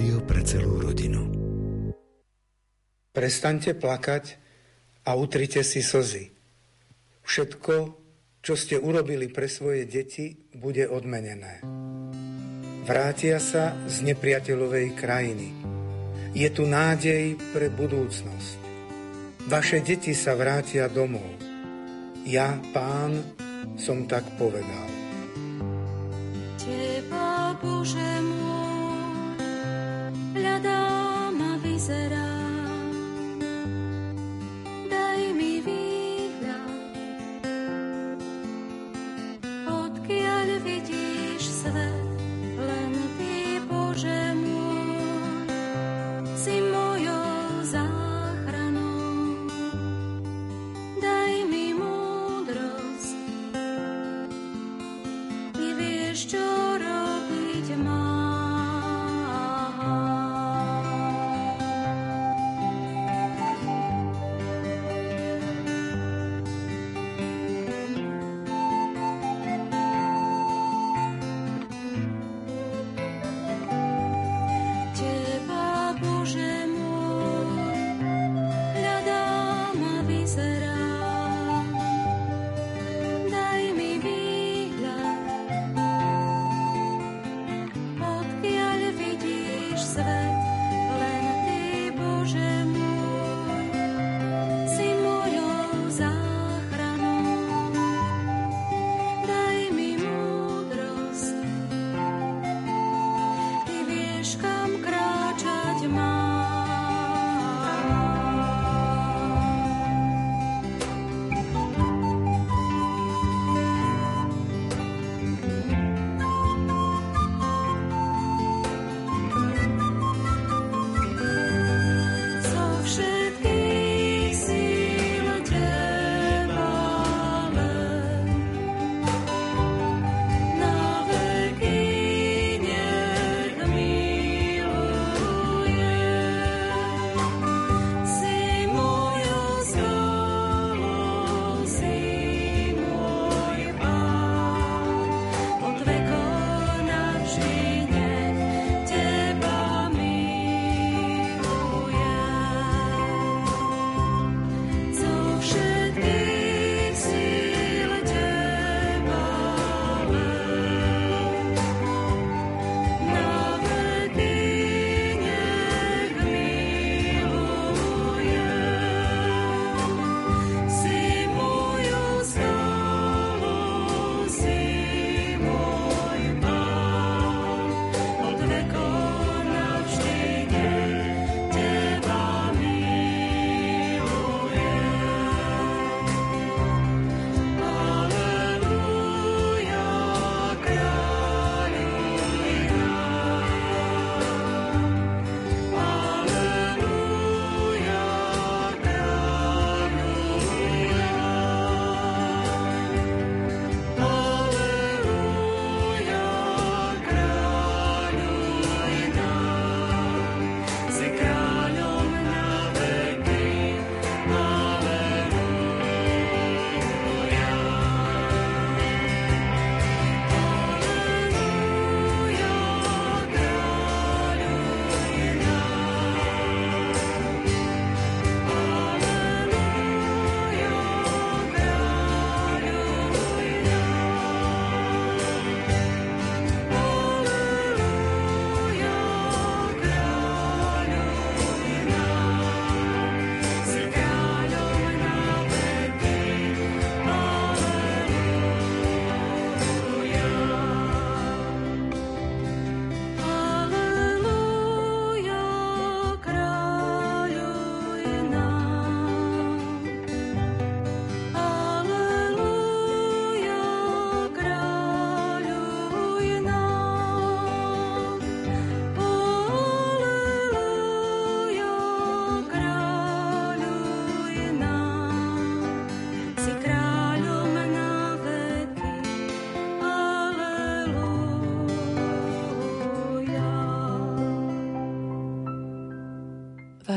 Rádio pre celú rodinu. Prestaňte plakať a utrite si slzy. Všetko, čo ste urobili pre svoje deti, bude odmenené. Vrátia sa z nepriateľovej krajiny. Je tu nádej pre budúcnosť. Vaše deti sa vrátia domov. Ja, pán, som tak povedal. Teba, Bože môj, hľadám a vyzerám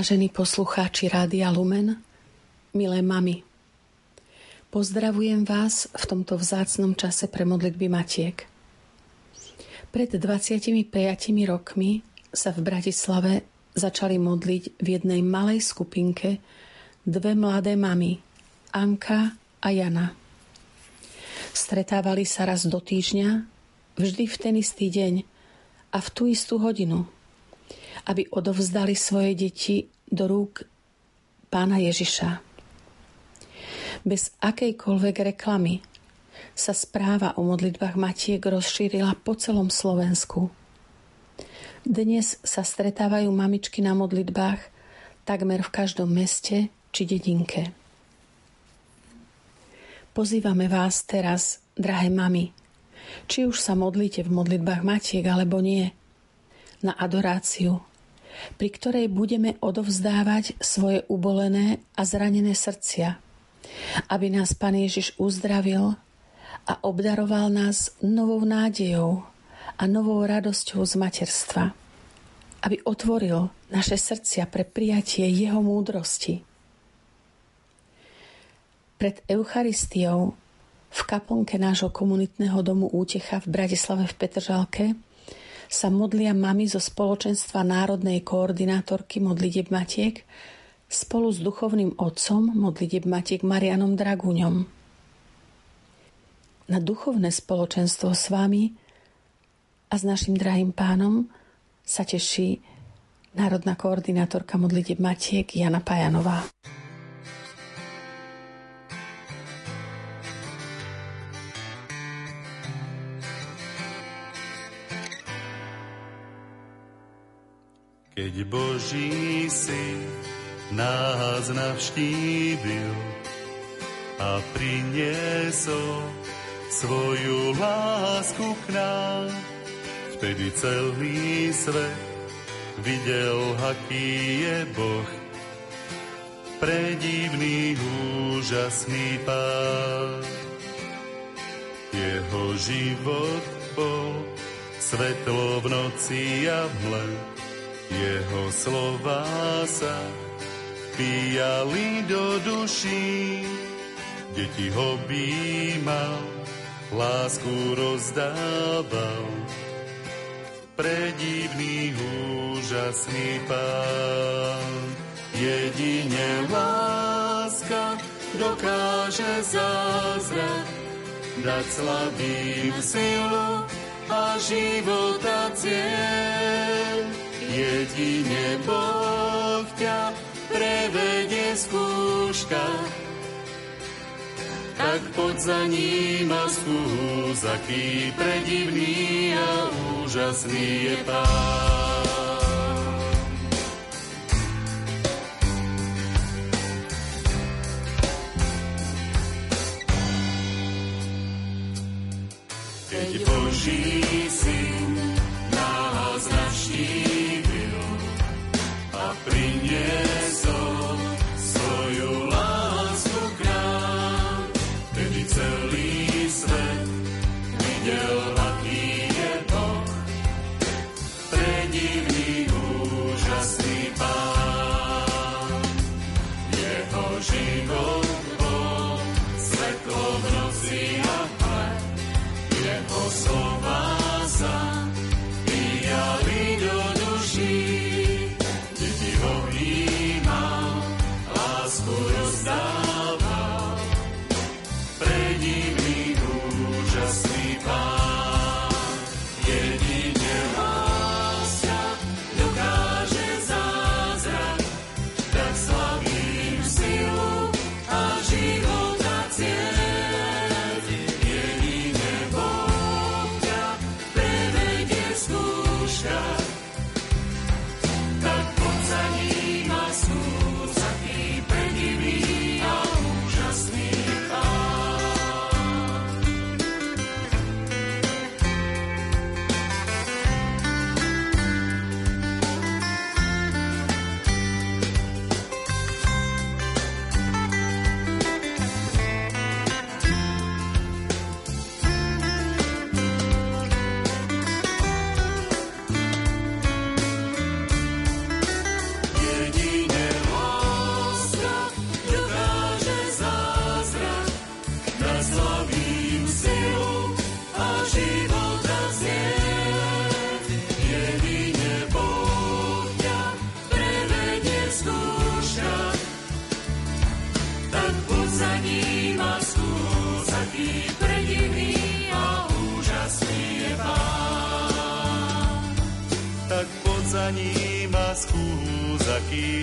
Vážení poslucháči Rádia Lumen, milé mami, pozdravujem vás v tomto vzácnom čase pre modlitby matiek. Pred 25 rokmi sa v Bratislave začali modliť v jednej malej skupinke dve mladé mamy, Anka a Jana. Stretávali sa raz do týždňa, vždy v ten istý deň a v tú istú hodinu, aby odovzdali svoje deti do rúk pána Ježiša. Bez akejkoľvek reklamy sa správa o modlitbách Matiek rozšírila po celom Slovensku. Dnes sa stretávajú mamičky na modlitbách takmer v každom meste či dedinke. Pozývame vás teraz, drahé mami, či už sa modlíte v modlitbách Matiek alebo nie, na adoráciu, pri ktorej budeme odovzdávať svoje ubolené a zranené srdcia, aby nás Pán Ježiš uzdravil a obdaroval nás novou nádejou a novou radosťou z materstva, aby otvoril naše srdcia pre prijatie Jeho múdrosti. Pred Eucharistiou v kaplnke nášho komunitného domu Útecha v Bratislave v Petržalke sa modlia mami zo spoločenstva Národnej koordinátorky modlitieb Matiek spolu s duchovným otcom modlitieb Matiek Marianom Draguňom. Na duchovné spoločenstvo s vami a s našim drahým pánom sa teší národná koordinátorka modlitieb Matiek Jana Pajanová. Keď Boží syn nás navštívil a priniesol svoju lásku k nám, vtedy celý svet videl, aký je Boh. Predivný, úžasný pán. Jeho život bol svetlo v noci a v mle jeho slova sa pijali do duší, deti ho býmal, lásku rozdával. Predivný, úžasný pán, jedine láska dokáže zázrak dať slabým silu a života cieľ Jedine Boh ťa prevedie skúška, tak poď za ním a skús, aký predivný a úžasný je Pán. Keď Boží syn videl,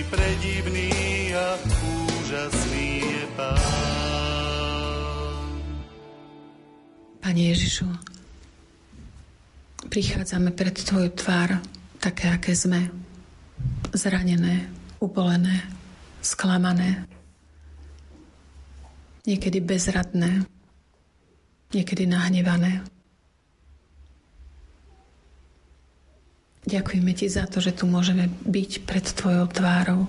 predivný a úžasný je Pán. Pane Ježišu, prichádzame pred Tvoju tvár, také, aké sme. Zranené, ubolené, sklamané, niekedy bezradné, niekedy nahnevané. Ďakujeme Ti za to, že tu môžeme byť pred Tvojou tvárou.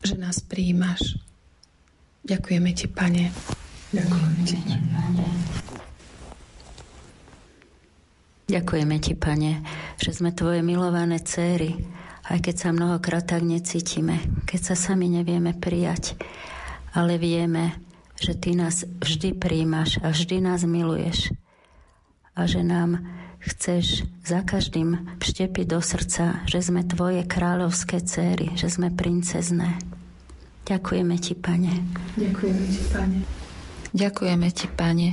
Že nás príjimaš. Ďakujeme Ti, Pane. Ďakujeme Ti, Pane. Ďakujeme Ti, Pane, že sme Tvoje milované céry, aj keď sa mnohokrát tak necítime, keď sa sami nevieme prijať, ale vieme, že Ty nás vždy príjmaš a vždy nás miluješ a že nám chceš za každým vštepiť do srdca, že sme tvoje kráľovské céry, že sme princezné. Ďakujeme ti, pane. Ďakujeme ti, pane. Ďakujeme ti, pane,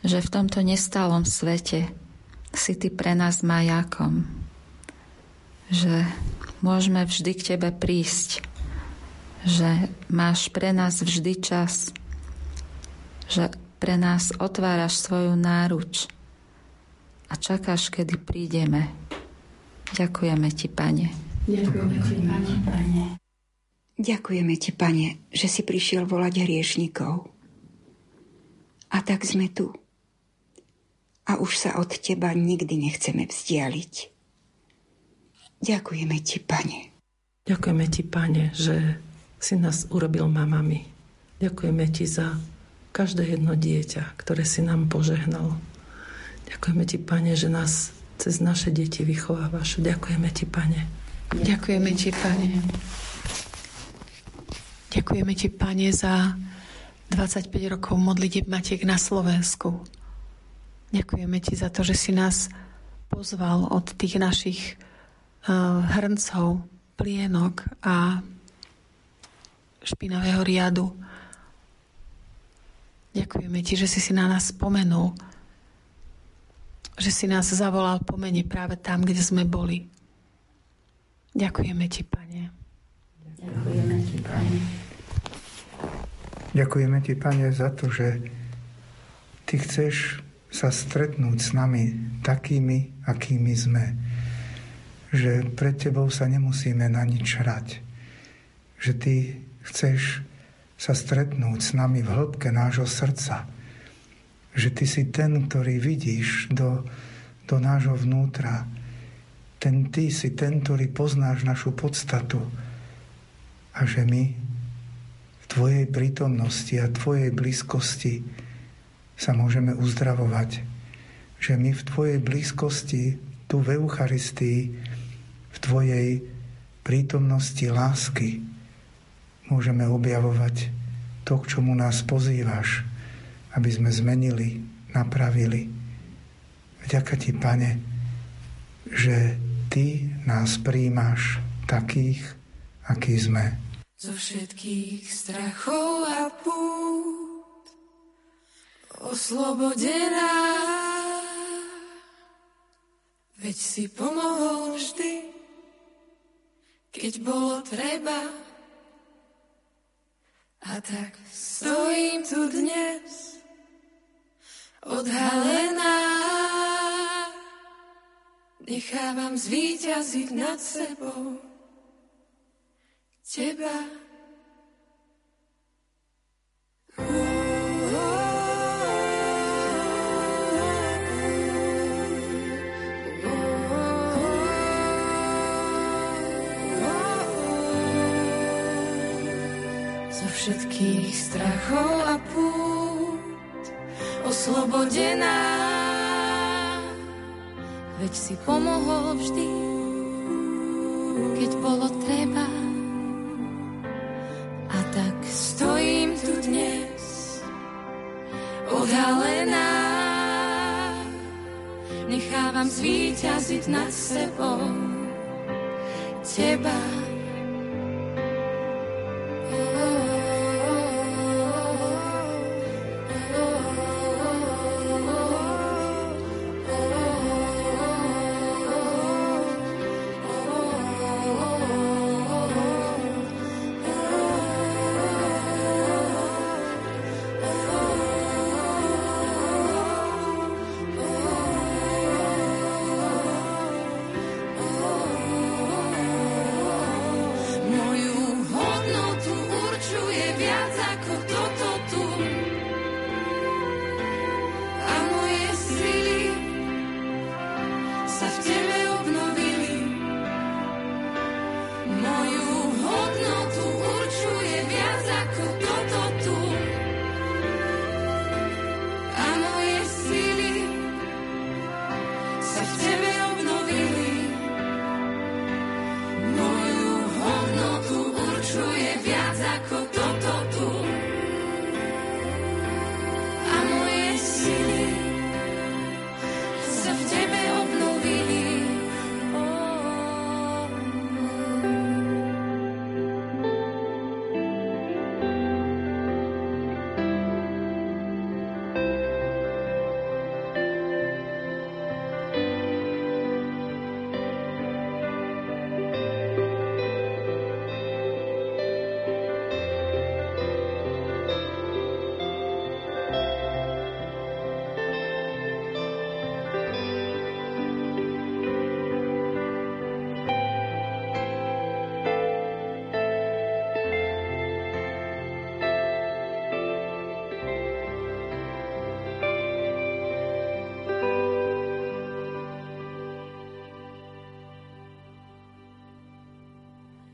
že v tomto nestálom svete si ty pre nás majákom. Že môžeme vždy k tebe prísť. Že máš pre nás vždy čas. Že pre nás otváraš svoju náruč a čakáš, kedy prídeme. Ďakujeme ti, Pane. Ďakujeme ti, Pane. Ďakujeme ti, Pane, že si prišiel volať hriešnikov. A tak sme tu. A už sa od teba nikdy nechceme vzdialiť. Ďakujeme ti, Pane. Ďakujeme ti, Pane, že si nás urobil mamami. Ďakujeme ti za každé jedno dieťa, ktoré si nám požehnal. Ďakujeme Ti, Pane, že nás cez naše deti vychovávaš. Ďakujeme Ti, Pane. Ďakujeme Ti, Pane. Ďakujeme Ti, Pane, za 25 rokov modlitieb Matiek na Slovensku. Ďakujeme Ti za to, že si nás pozval od tých našich uh, hrncov, plienok a špinavého riadu. Ďakujeme Ti, že si si na nás spomenul že si nás zavolal po mene práve tam, kde sme boli. Ďakujeme Ti, Pane. Ďakujeme Ti, Pane. Ďakujeme Ti, Pane, za to, že Ty chceš sa stretnúť s nami takými, akými sme. Že pred Tebou sa nemusíme na nič hrať. Že Ty chceš sa stretnúť s nami v hĺbke nášho srdca že ty si ten, ktorý vidíš do, do nášho vnútra. Ten ty si ten, ktorý poznáš našu podstatu. A že my v tvojej prítomnosti a tvojej blízkosti sa môžeme uzdravovať. Že my v tvojej blízkosti, tu v Eucharistii, v tvojej prítomnosti lásky môžeme objavovať to, k čomu nás pozývaš aby sme zmenili, napravili. Vďaka Ti, Pane, že Ty nás príjmaš takých, akí sme. Zo všetkých strachov a pút oslobodená, veď si pomohol vždy, keď bolo treba. A tak stojím tu dnes, odhalená. Nechávam zvíťaziť nad sebou teba. Zo všetkých strachov a púd oslobodená. Veď si pomohol vždy, keď bolo treba. A tak stojím tu dnes, odhalená. Nechávam zvíťaziť nad sebou teba.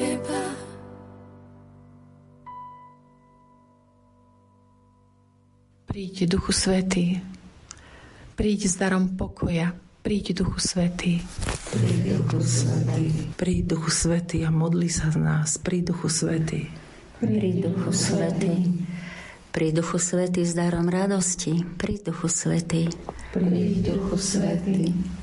teba. Príď, Duchu Svetý, príď s darom pokoja, príď, Duchu Svetý. Príď, Duchu Svetý. Príď, Duchu Svetý a modli sa z nás, príď, Duchu Svetý. Príď, Duchu Svetý. Príď, Duchu Svetý s darom radosti, príď, Duchu Svetý. Príď, Duchu Svetý. Príď Duchu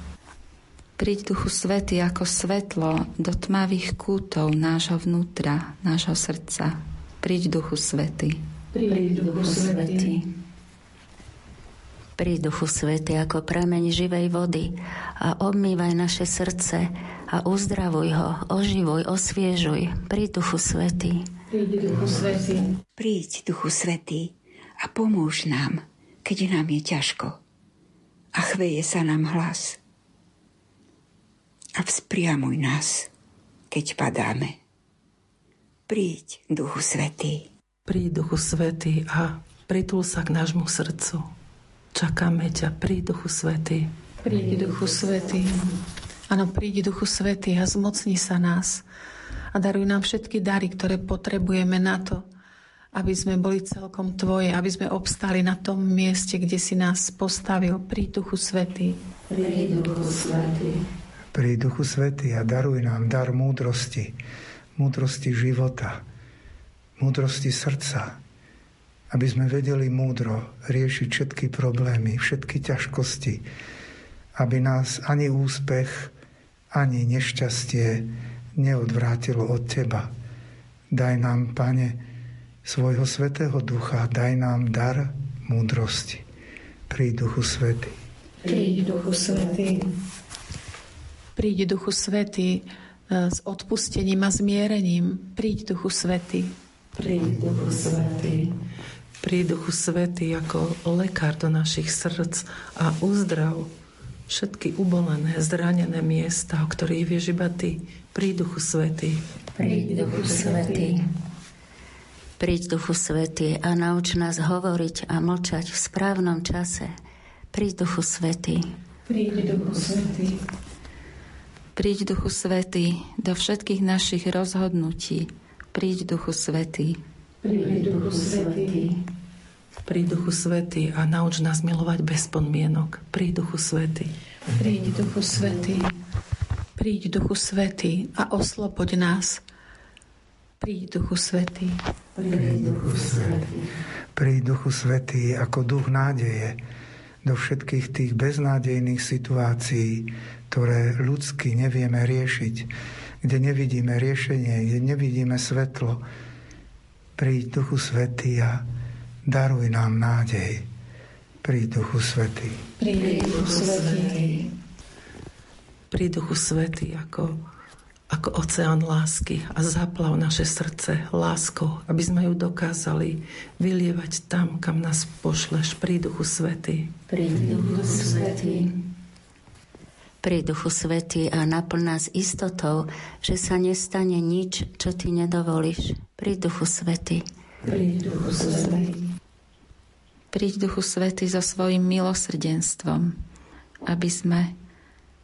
Svety ako svetlo do tmavých kútov nášho vnútra, nášho srdca. Príď Duchu Svety. Príď Duchu Svety. Príď Duchu Svety ako prameň živej vody a obmývaj naše srdce a uzdravuj ho, oživuj, osviežuj. Príď Duchu Svety. Príď Duchu Svety. Príď Duchu Svety a pomôž nám, keď nám je ťažko a chveje sa nám hlas a vzpriamuj nás, keď padáme. Príď, Duchu Svetý. Príď, Duchu Svetý a pritul sa k nášmu srdcu. Čakáme ťa, príď, Duchu Svetý. Príď, Duchu Svetý. Áno, príď, Duchu Svetý a zmocni sa nás. A daruj nám všetky dary, ktoré potrebujeme na to, aby sme boli celkom Tvoje, aby sme obstali na tom mieste, kde si nás postavil. Príď, Duchu Svetý. Príď, Duchu Svetý pri Duchu Svety a daruj nám dar múdrosti, múdrosti života, múdrosti srdca, aby sme vedeli múdro riešiť všetky problémy, všetky ťažkosti, aby nás ani úspech, ani nešťastie neodvrátilo od Teba. Daj nám, Pane, svojho Svetého Ducha, daj nám dar múdrosti. Pri Duchu Svety. Príď, Duchu Svetý. Príď Duchu Svety s odpustením a zmierením. Príď Duchu Svety. Príď Duchu Svety. Príď Duchu Svety ako lekár do našich srdc a uzdrav všetky ubolené, zranené miesta, o ktorých vieš iba Ty. Príď Duchu Svety. Príď Duchu Svety. Príď Duchu Svety a nauč nás hovoriť a mlčať v správnom čase. Príď Duchu Svety. Príď Duchu Svety. Príď Duchu Svetý do všetkých našich rozhodnutí. Príď Duchu Svetý. Príď Duchu Svetý. Príď Duchu Svetý a nauč nás milovať bez podmienok. Príď Duchu Svetý. Príď Duchu Svetý. Príď Duchu Svetý a osloboď nás. Príď Duchu Svetý. Príď Duchu Svetý. Príď Duchu Svetý ako duch nádeje do všetkých tých beznádejných situácií, ktoré ľudsky nevieme riešiť, kde nevidíme riešenie, kde nevidíme svetlo. Príď Duchu Svetý a daruj nám nádej. Príď Duchu Svetý. Príď Duchu Svetý. Pri Duchu Svety ako, ako oceán lásky a zaplav naše srdce láskou, aby sme ju dokázali vylievať tam, kam nás pošleš. Pri Duchu Svety. Pri Duchu Svety. Pri Duchu Svety a naplň nás istotou, že sa nestane nič, čo ty nedovolíš. Pri Duchu Svety. Pri Duchu Svety. Príď Duchu Svety so svojim milosrdenstvom, aby sme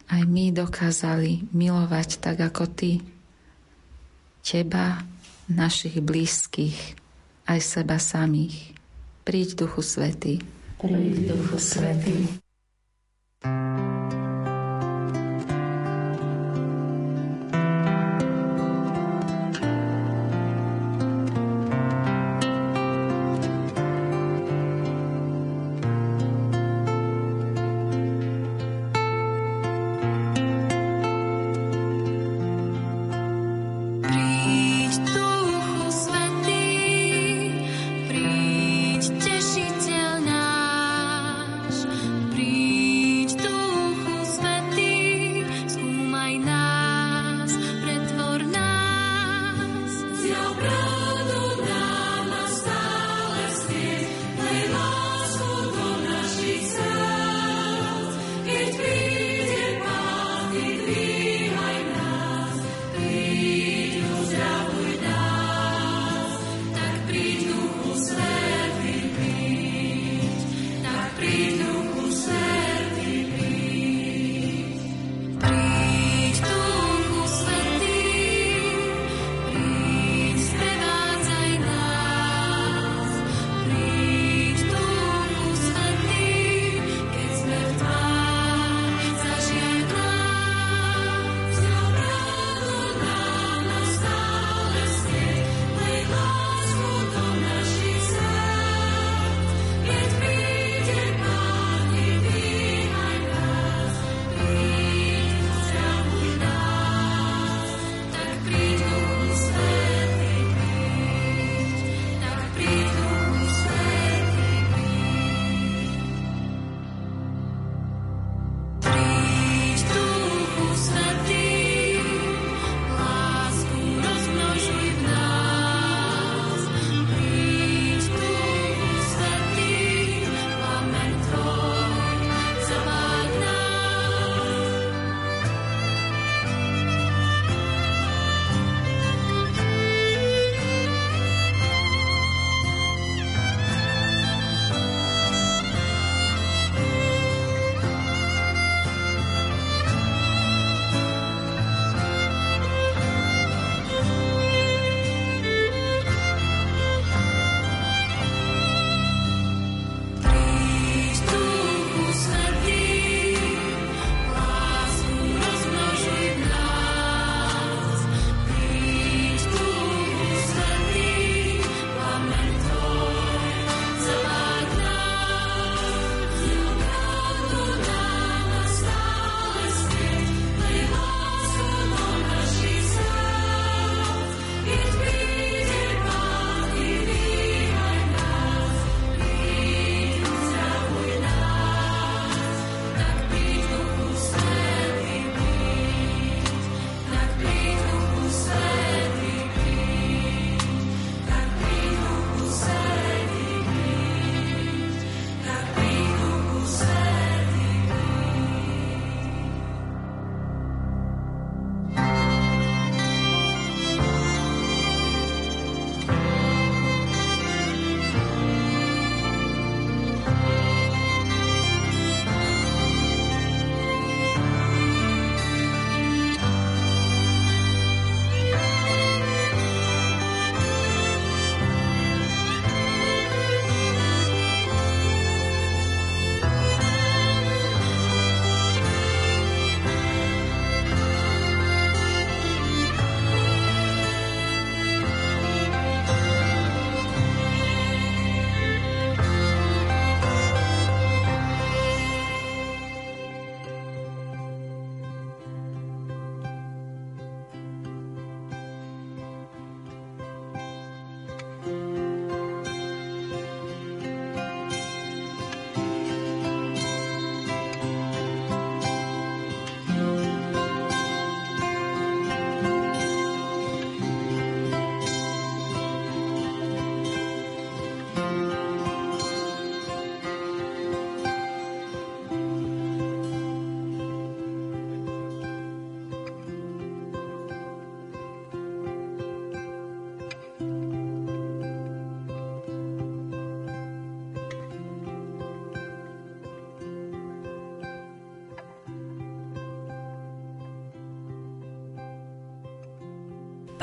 aj my dokázali milovať tak ako Ty. Teba, našich blízkych, aj seba samých. Príď Duchu Svety. Príď Duchu Svety.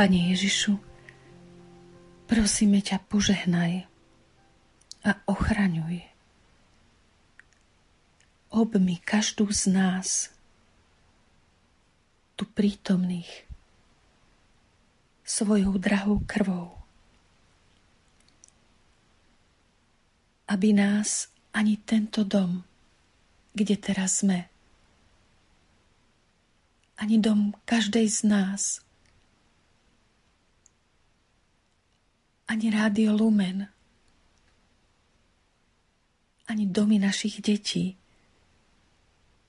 Pane Ježišu, prosíme ťa, požehnaj a ochraňuj. Obmi každú z nás, tu prítomných, svojou drahou krvou. Aby nás ani tento dom, kde teraz sme, ani dom každej z nás, ani rádio Lumen, ani domy našich detí,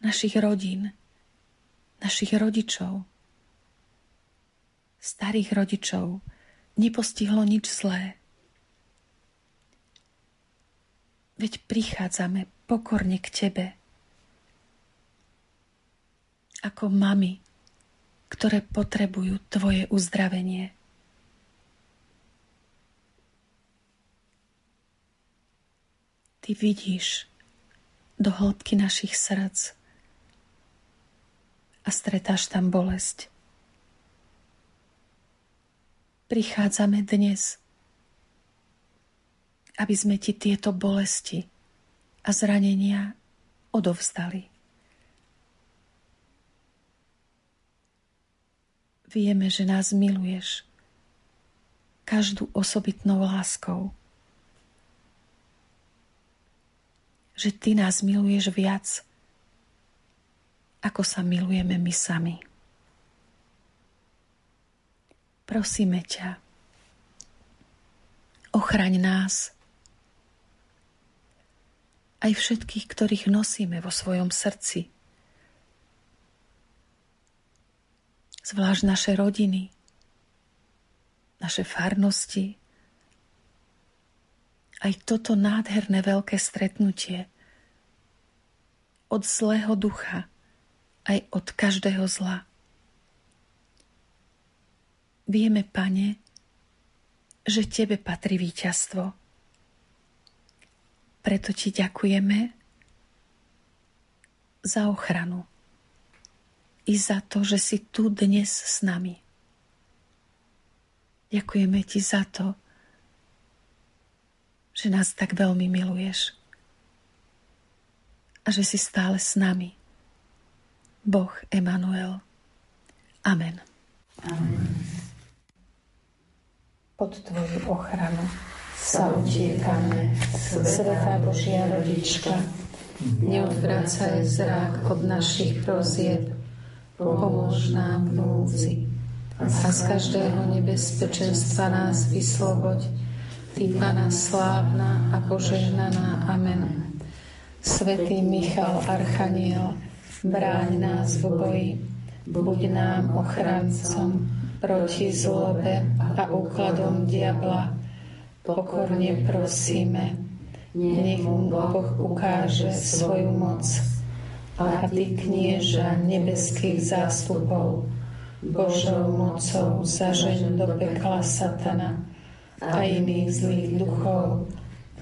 našich rodín, našich rodičov, starých rodičov, nepostihlo nič zlé. Veď prichádzame pokorne k Tebe, ako mami, ktoré potrebujú Tvoje uzdravenie. Ty vidíš do hĺbky našich srdc a stretáš tam bolesť. Prichádzame dnes, aby sme ti tieto bolesti a zranenia odovzdali. Vieme, že nás miluješ každú osobitnou láskou. Že ty nás miluješ viac, ako sa milujeme my sami. Prosíme ťa, ochraň nás, aj všetkých, ktorých nosíme vo svojom srdci, zvlášť naše rodiny, naše farnosti, aj toto nádherné veľké stretnutie od zlého ducha, aj od každého zla. Vieme, Pane, že Tebe patrí víťazstvo. Preto Ti ďakujeme za ochranu i za to, že si tu dnes s nami. Ďakujeme Ti za to, že nás tak veľmi miluješ a že si stále s nami. Boh Emanuel. Amen. Amen pod Tvoju ochranu sa utiekame, Svetá Božia Rodička, neodvracaj zrák od našich prozieb, pomôž nám v núdzi a z každého nebezpečenstva nás vysloboď, Ty, Pana slávna a požehnaná. Amen. Svetý Michal Archaniel, bráň nás v boji, buď nám ochrancom, proti zlobe a úkladom diabla. Pokorne prosíme, nech mu Boh ukáže svoju moc. A ty, knieža nebeských zástupov, Božou mocou zažeň do pekla satana a iných zlých duchov,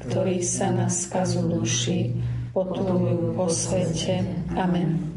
ktorí sa na skazu duši potulujú po svete. Amen.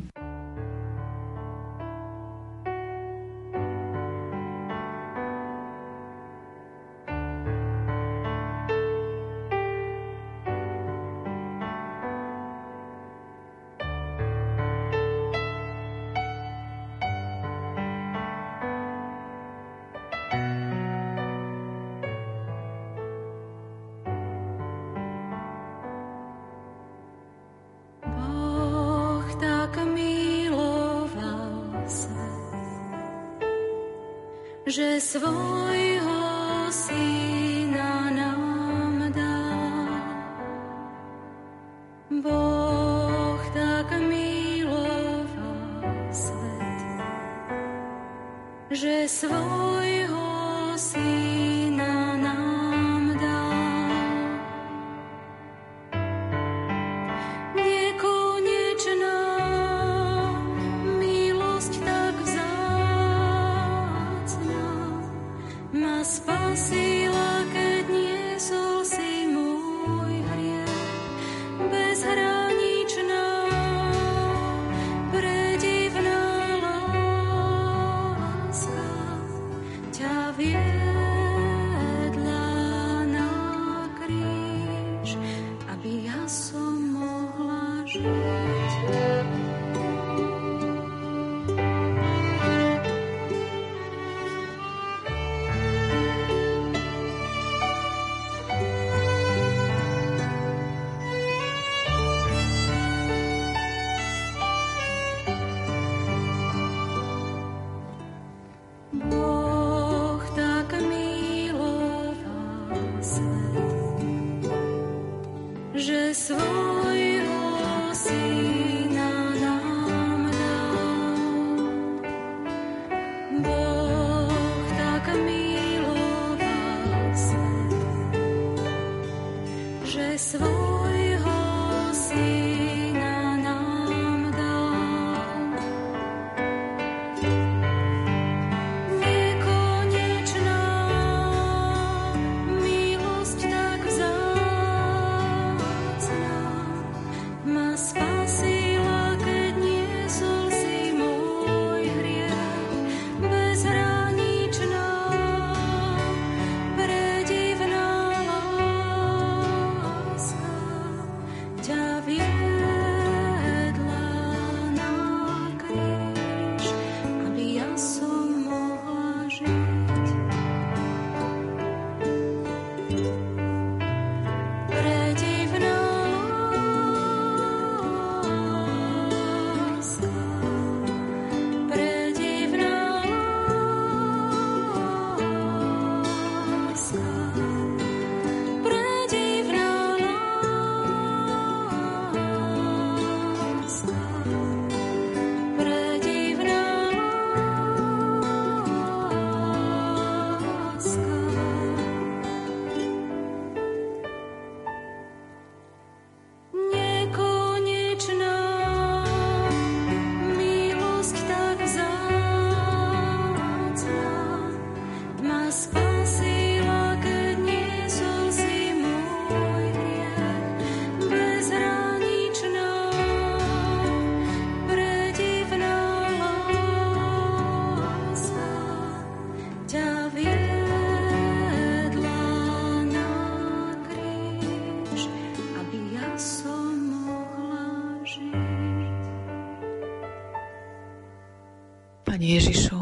Pane Ježišu,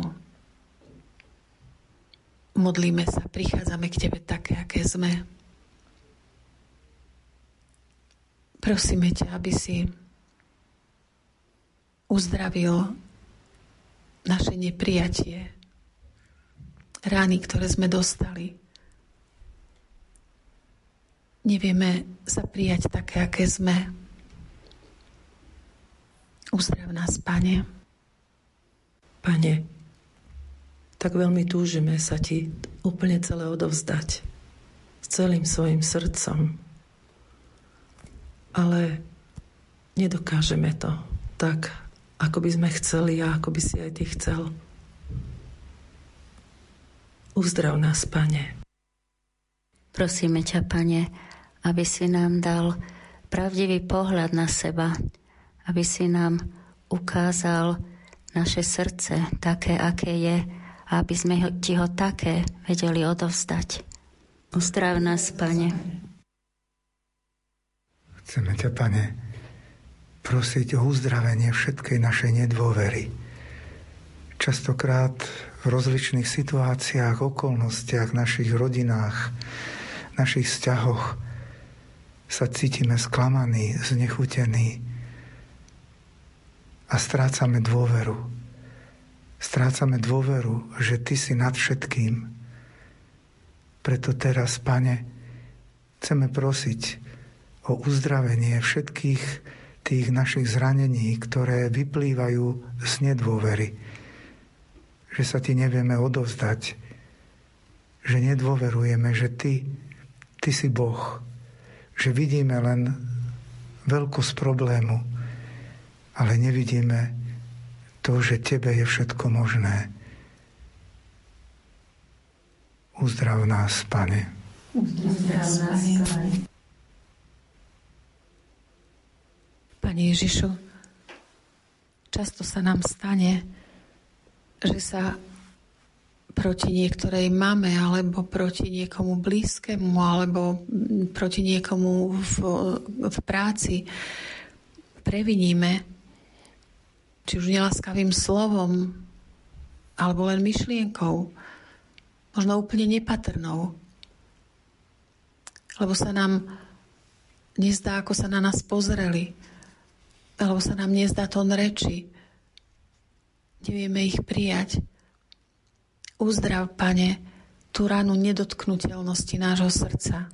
modlíme sa, prichádzame k Tebe také, aké sme. Prosíme ťa, aby si uzdravil naše neprijatie, rány, ktoré sme dostali. Nevieme sa prijať také, aké sme. Uzdrav nás, Pane. Pane, tak veľmi túžime sa Ti úplne celé odovzdať. S celým svojim srdcom. Ale nedokážeme to tak, ako by sme chceli a ako by si aj Ty chcel. Uzdrav nás, Pane. Prosíme ťa, Pane, aby si nám dal pravdivý pohľad na seba, aby si nám ukázal naše srdce také, aké je aby sme ti ho také vedeli odovzdať. Uzdrav nás, Pane. Chceme ťa, Pane, prosiť o uzdravenie všetkej našej nedôvery. Častokrát v rozličných situáciách, okolnostiach, našich rodinách, našich vzťahoch sa cítime sklamaní, znechutení, a strácame dôveru. Strácame dôveru, že Ty si nad všetkým. Preto teraz, Pane, chceme prosiť o uzdravenie všetkých tých našich zranení, ktoré vyplývajú z nedôvery. Že sa Ti nevieme odovzdať, že nedôverujeme, že Ty, Ty si Boh, že vidíme len veľkosť problému, ale nevidíme to, že Tebe je všetko možné. Uzdrav nás, Pane. Uzdrav nás, Pane. Pane Ježišu, často sa nám stane, že sa proti niektorej mame alebo proti niekomu blízkemu alebo proti niekomu v, v práci previníme či už nelaskavým slovom, alebo len myšlienkou, možno úplne nepatrnou. Lebo sa nám nezdá, ako sa na nás pozreli, alebo sa nám nezdá tón reči. Nevieme ich prijať. Uzdrav, Pane, tú ranu nedotknutelnosti nášho srdca.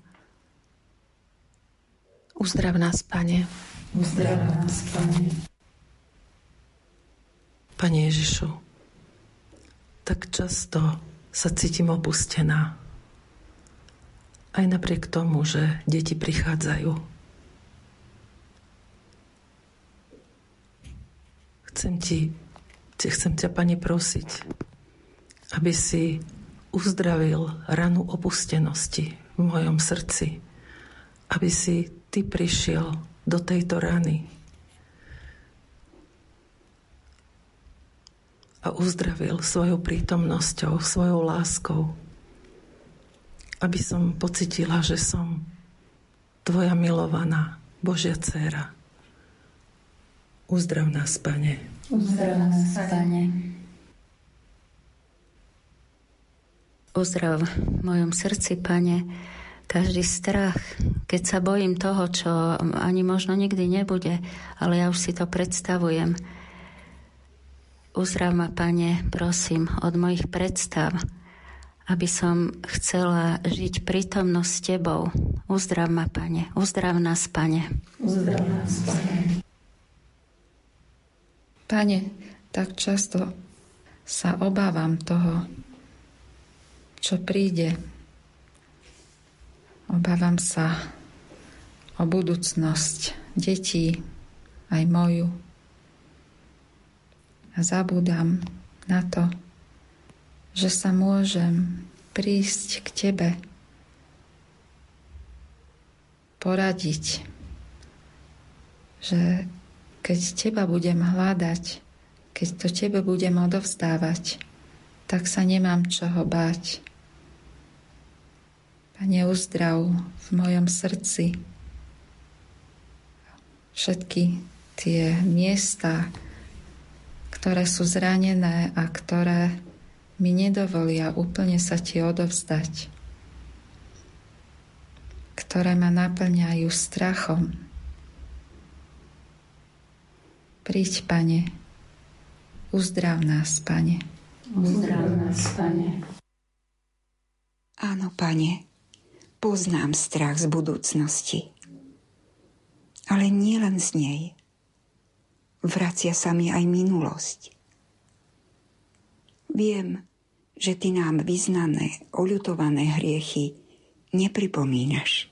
Uzdrav nás, Pane. Uzdrav nás, Pane. Pane Ježišu, tak často sa cítim opustená. Aj napriek tomu, že deti prichádzajú. Chcem ti, chcem ťa, Pane, prosiť, aby si uzdravil ranu opustenosti v mojom srdci. Aby si ty prišiel do tejto rany a uzdravil svojou prítomnosťou, svojou láskou. Aby som pocitila, že som tvoja milovaná Božia dcéra. Uzdrav nás, Pane. Uzdrav nás, Pane. Uzdrav v mojom srdci, Pane, každý strach, keď sa bojím toho, čo ani možno nikdy nebude, ale ja už si to predstavujem Uzdrav ma, Pane, prosím, od mojich predstav, aby som chcela žiť prítomnosť s Tebou. Uzdrav ma, Pane. Uzdrav nás, Pane. Uzdrav nás, Pane. Pane, tak často sa obávam toho, čo príde. Obávam sa o budúcnosť detí, aj moju a zabúdam na to, že sa môžem prísť k Tebe, poradiť, že keď Teba budem hľadať, keď to Tebe budem odovzdávať, tak sa nemám čoho báť. Pane, uzdrav v mojom srdci všetky tie miesta, ktoré sú zranené a ktoré mi nedovolia úplne sa ti odovzdať, ktoré ma naplňajú strachom. Príď, Pane, uzdrav nás, Pane. Uzdrav nás, Pane. Áno, Pane, poznám strach z budúcnosti. Ale nie len z nej. Vracia sa mi aj minulosť. Viem, že ty nám vyznané, oľutované hriechy nepripomínaš.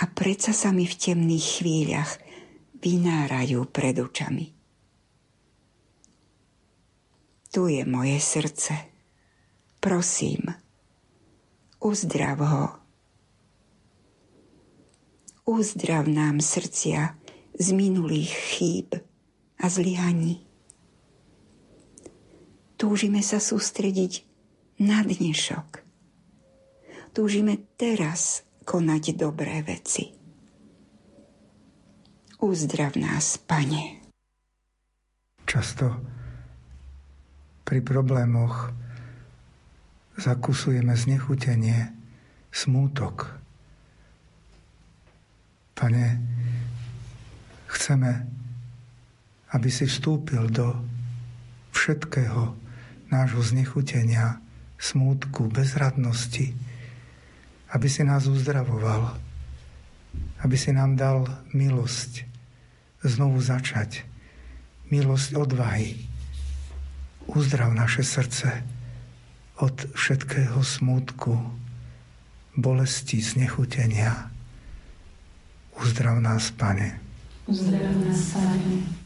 A predsa sa mi v temných chvíľach vynárajú pred očami. Tu je moje srdce. Prosím, uzdrav ho. Uzdrav nám srdcia z minulých chýb a zlyhaní. Túžime sa sústrediť na dnešok. Túžime teraz konať dobré veci. Uzdrav nás, Pane. Často pri problémoch zakusujeme znechutenie, smútok. Pane, chceme, aby si vstúpil do všetkého nášho znechutenia, smútku, bezradnosti, aby si nás uzdravoval, aby si nám dal milosť znovu začať. Milosť odvahy. Uzdrav naše srdce od všetkého smútku, bolesti, znechutenia. Uzdrav nás, Pane. Uzdrav nás, Pane. poznať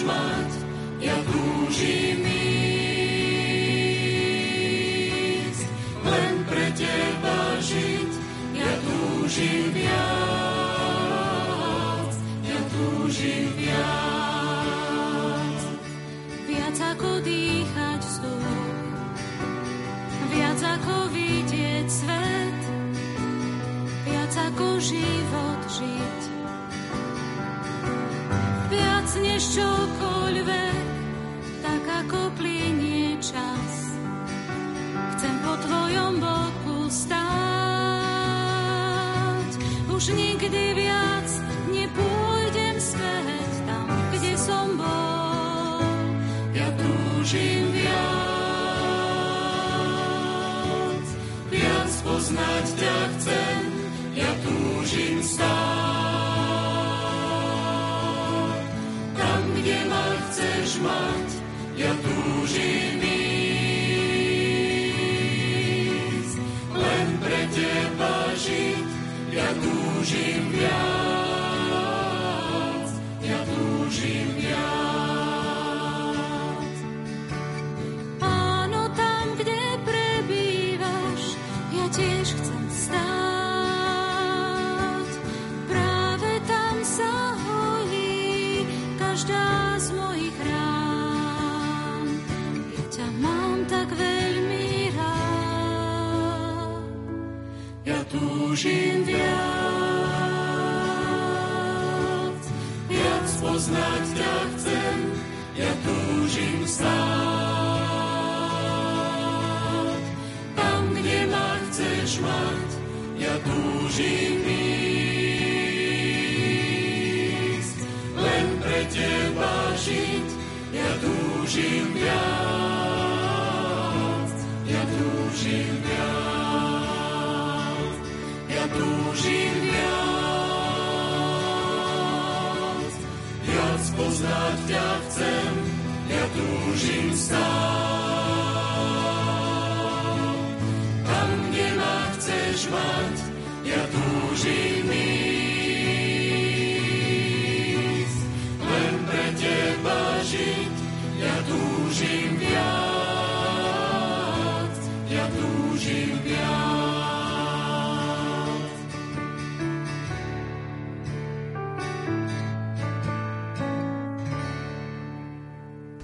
ťa chcem, ja túžim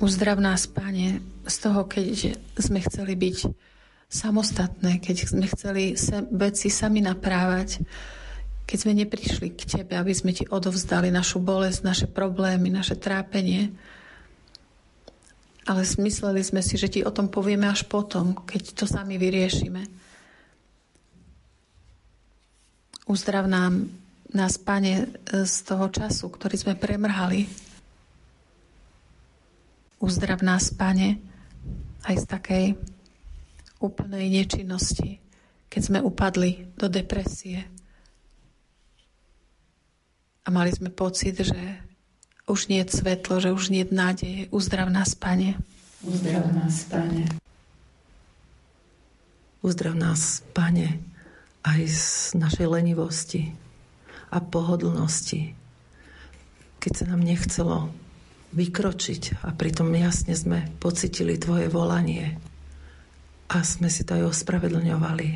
Uzdrav nás, Pane, z toho, keď sme chceli byť samostatné, keď sme chceli veci sami naprávať, keď sme neprišli k Tebe, aby sme Ti odovzdali našu bolesť, naše problémy, naše trápenie. Ale smysleli sme si, že Ti o tom povieme až potom, keď to sami vyriešime. Uzdrav nám, nás, Pane, z toho času, ktorý sme premrhali, Uzdrav nás, Pane, aj z takej úplnej nečinnosti, keď sme upadli do depresie. A mali sme pocit, že už nie je svetlo, že už nie je nádeje. Uzdrav nás, Pane. Uzdrav nás, Pane. Uzdrav nás, Pane, aj z našej lenivosti a pohodlnosti, keď sa nám nechcelo vykročiť a pritom jasne sme pocitili Tvoje volanie a sme si to aj ospravedlňovali.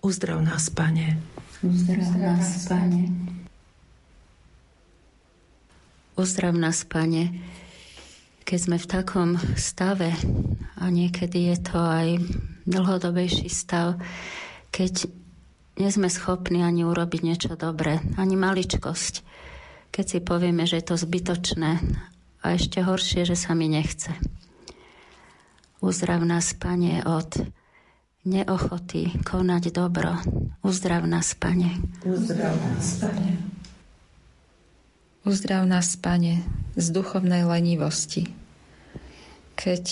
Uzdrav nás, Pane. Uzdrav nás, Pane. Uzdrav nás, Pane, keď sme v takom stave a niekedy je to aj dlhodobejší stav, keď nie sme schopní ani urobiť niečo dobré, ani maličkosť keď si povieme, že je to zbytočné a ešte horšie, že sa mi nechce. Uzdrav nás, Pane, od neochoty konať dobro. Uzdrav nás, Pane. Uzdrav nás, Pane. Uzdrav nás, Pane, z duchovnej lenivosti. Keď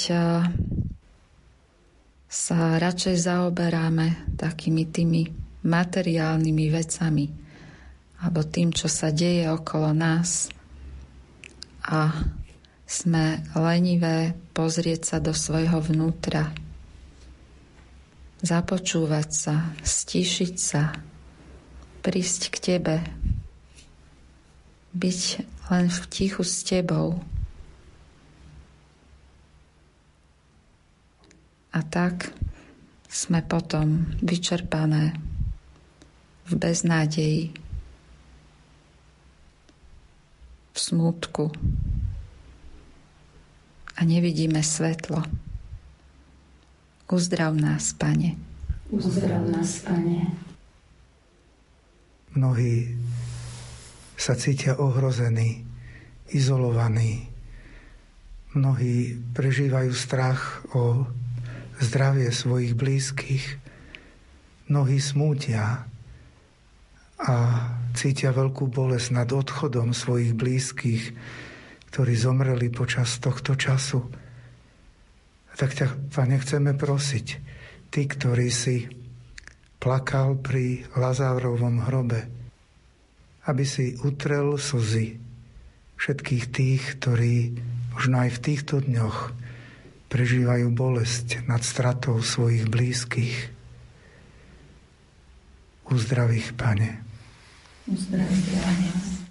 sa radšej zaoberáme takými tými materiálnymi vecami, alebo tým, čo sa deje okolo nás. A sme lenivé pozrieť sa do svojho vnútra, započúvať sa, stišiť sa, prísť k Tebe, byť len v tichu s Tebou. A tak sme potom vyčerpané v beznádeji v smútku a nevidíme svetlo. Uzdrav nás, Pane. Uzdrav nás, Pane. Mnohí sa cítia ohrození, izolovaní. Mnohí prežívajú strach o zdravie svojich blízkych. Mnohí smútia a cítia veľkú bolesť nad odchodom svojich blízkych, ktorí zomreli počas tohto času. A tak ťa, Pane, chceme prosiť, Ty, ktorý si plakal pri Lazárovom hrobe, aby si utrel slzy všetkých tých, ktorí možno aj v týchto dňoch prežívajú bolesť nad stratou svojich blízkych. Uzdrav ich, Pane. Здравствуйте.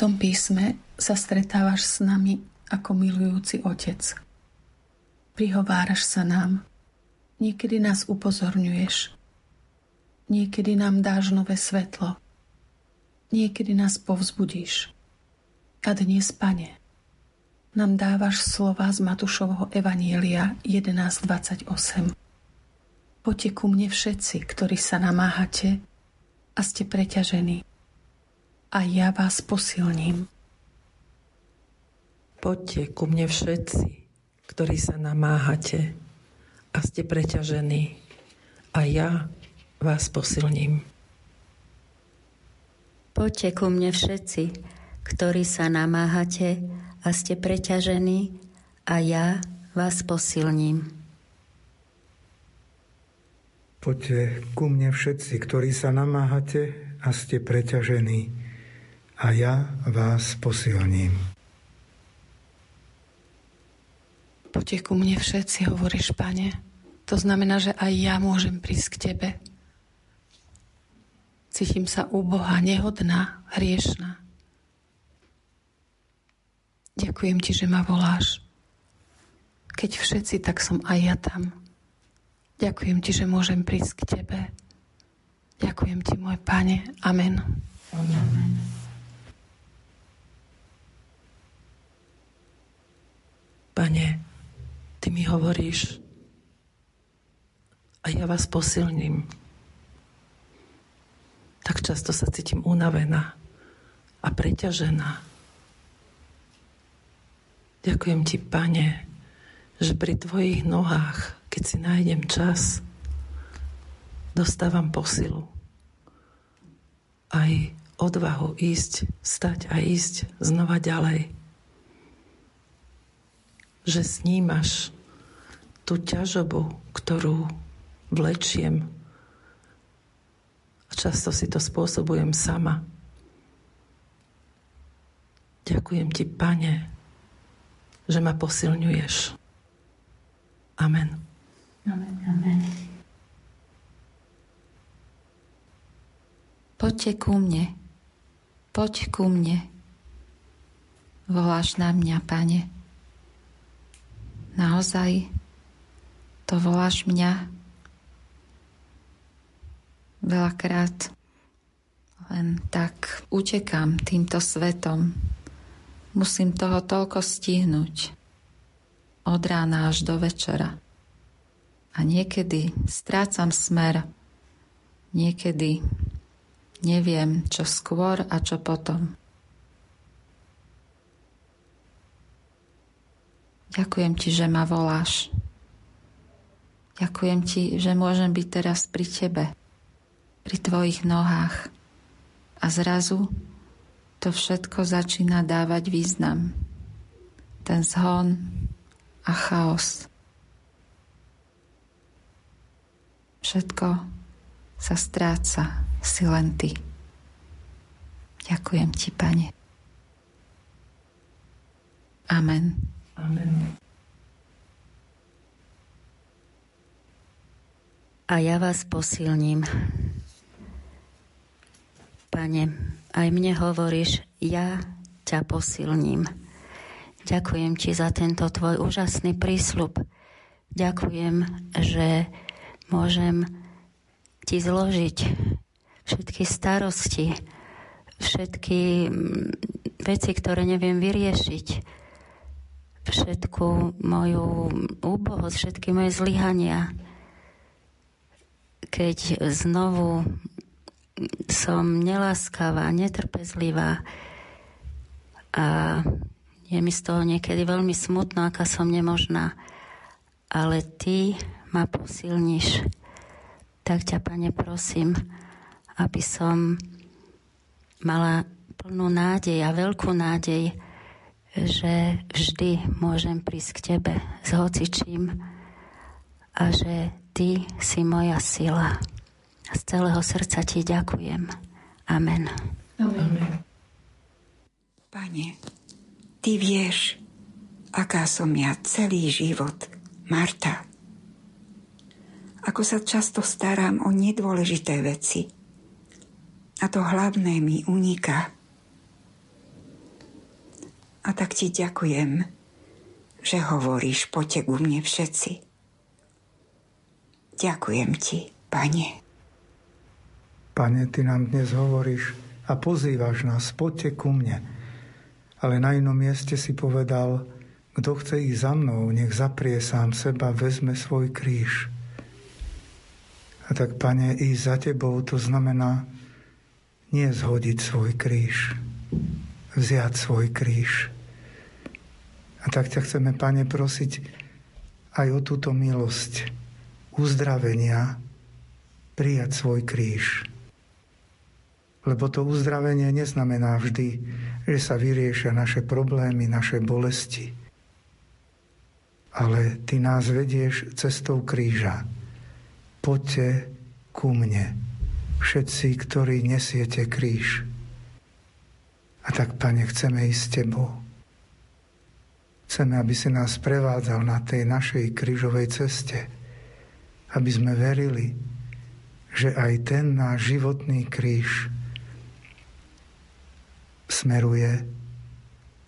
Svetom písme sa stretávaš s nami ako milujúci Otec. Prihováraš sa nám. Niekedy nás upozorňuješ. Niekedy nám dáš nové svetlo. Niekedy nás povzbudíš. A dnes, Pane, nám dávaš slova z Matúšovho Evanielia 11.28. Poďte ku mne všetci, ktorí sa namáhate a ste preťažení a ja vás posilním. Poďte ku mne všetci, ktorí sa namáhate a ste preťažení a ja vás posilním. Poďte ku mne všetci, ktorí sa namáhate a ste preťažení a ja vás posilním. Poďte ku mne všetci, ktorí sa namáhate a ste preťažení a ja vás posilním. Poďte ku mne všetci, hovoríš, pane. To znamená, že aj ja môžem prísť k tebe. Cítim sa úboha, nehodná, hriešná. Ďakujem ti, že ma voláš. Keď všetci, tak som aj ja tam. Ďakujem ti, že môžem prísť k tebe. Ďakujem ti, môj pane. Amen. Amen. Pane, Ty mi hovoríš a ja vás posilním. Tak často sa cítim unavená a preťažená. Ďakujem Ti, Pane, že pri Tvojich nohách, keď si nájdem čas, dostávam posilu. Aj odvahu ísť, stať a ísť znova ďalej že snímaš tú ťažobu, ktorú vlečiem. A často si to spôsobujem sama. Ďakujem ti, Pane, že ma posilňuješ. Amen. Amen. Amen. Poďte ku mne. Poď ku mne. Voláš na mňa, Pane. Naozaj to voláš mňa? Veľakrát len tak utekám týmto svetom. Musím toho toľko stihnúť. Od rána až do večera. A niekedy strácam smer. Niekedy neviem, čo skôr a čo potom. Ďakujem ti, že ma voláš. Ďakujem ti, že môžem byť teraz pri tebe, pri tvojich nohách. A zrazu to všetko začína dávať význam. Ten zhon a chaos. Všetko sa stráca, si len ty. Ďakujem ti, pane. Amen. Amen. A ja vás posilním. Pane, aj mne hovoríš, ja ťa posilním. Ďakujem ti za tento tvoj úžasný prísľub. Ďakujem, že môžem ti zložiť všetky starosti, všetky mm, veci, ktoré neviem vyriešiť všetku moju úbohosť, všetky moje zlyhania. Keď znovu som neláskavá, netrpezlivá a je mi z toho niekedy veľmi smutno, aká som nemožná, ale ty ma posilníš. Tak ťa, pane, prosím, aby som mala plnú nádej a veľkú nádej, že vždy môžem prísť k Tebe s hocičím a že Ty si moja sila. Z celého srdca Ti ďakujem. Amen. Amen. Pane, Ty vieš, aká som ja celý život, Marta. Ako sa často starám o nedôležité veci. A to hlavné mi uniká. A tak ti ďakujem, že hovoríš, poďte ku mne všetci. Ďakujem ti, pane. Pane, ty nám dnes hovoríš a pozývaš nás, poďte ku mne. Ale na inom mieste si povedal, kto chce ísť za mnou, nech zaprie sám seba, vezme svoj kríž. A tak, pane, ísť za tebou, to znamená nie zhodiť svoj kríž, vziať svoj kríž. A tak ťa chceme, pane, prosiť aj o túto milosť uzdravenia, prijať svoj kríž. Lebo to uzdravenie neznamená vždy, že sa vyriešia naše problémy, naše bolesti. Ale ty nás vedieš cestou kríža. Poďte ku mne, všetci, ktorí nesiete kríž. A tak, Pane, chceme ísť s Tebou. Chceme, aby si nás prevádzal na tej našej krížovej ceste. Aby sme verili, že aj ten náš životný kríž smeruje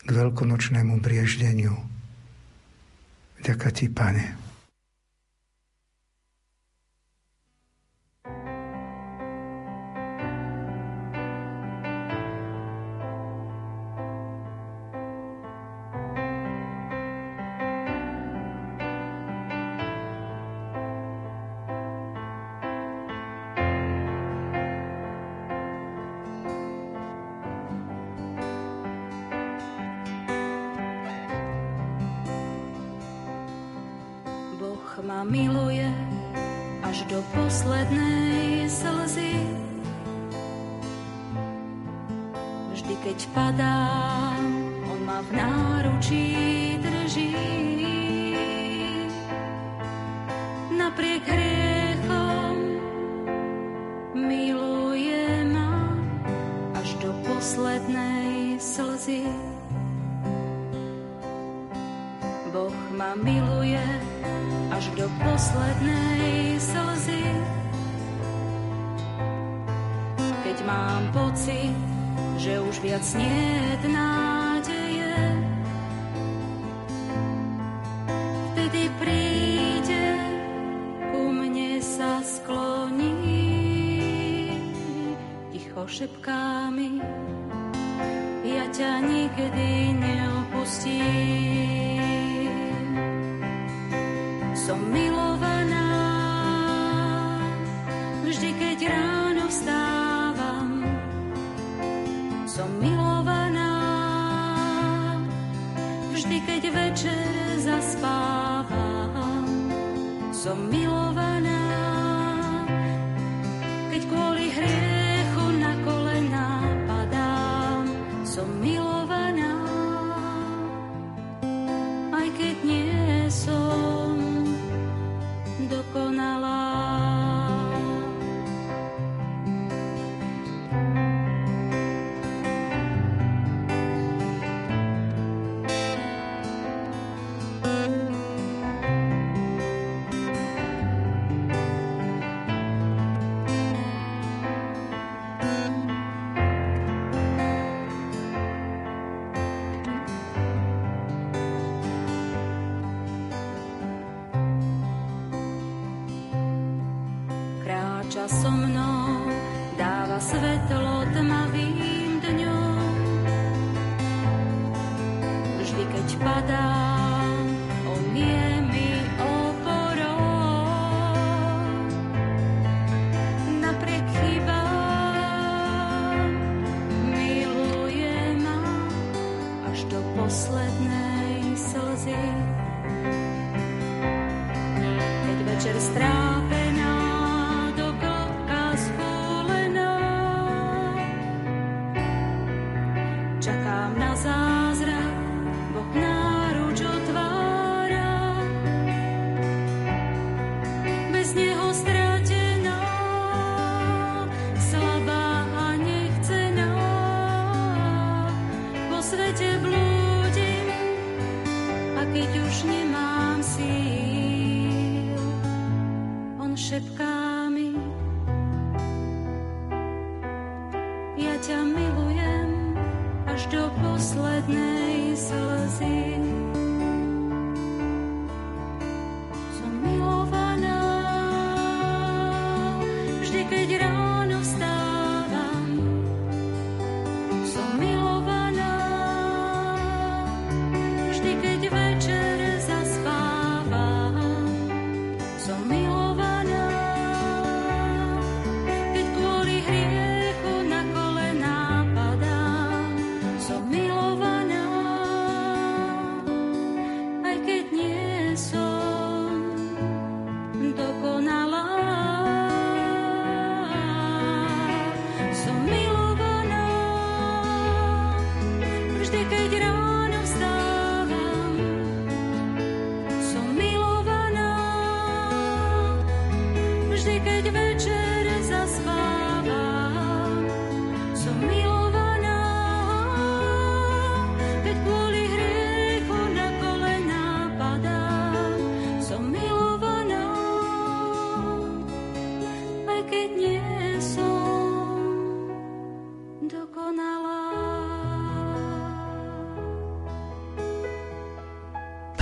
k veľkonočnému brieždeniu. Ďaká ti, Pane. So.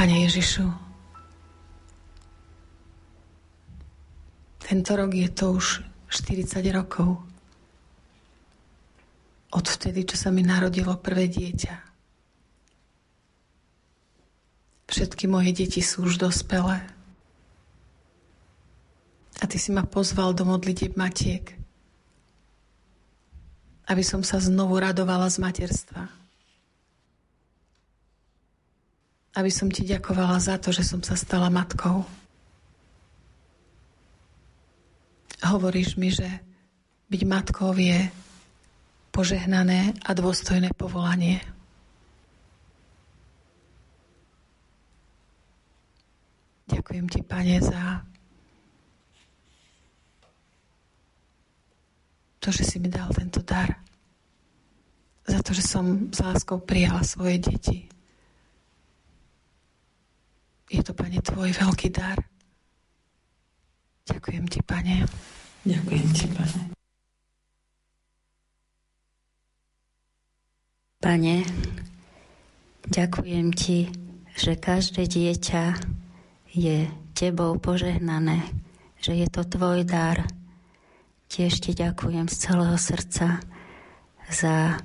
Ježišu, tento rok je to už 40 rokov. Od vtedy, čo sa mi narodilo prvé dieťa. Všetky moje deti sú už dospelé. A ty si ma pozval do modlitieb matiek, aby som sa znovu radovala z materstva aby som ti ďakovala za to, že som sa stala matkou. Hovoríš mi, že byť matkou je požehnané a dôstojné povolanie. Ďakujem ti, Pane, za to, že si mi dal tento dar. Za to, že som s láskou prijala svoje deti. Je to, Pane, Tvoj veľký dar. Ďakujem Ti, Pane. Ďakujem Ti, Pane. Pane, ďakujem Ti, že každé dieťa je Tebou požehnané, že je to Tvoj dar. Tiež Ti ďakujem z celého srdca za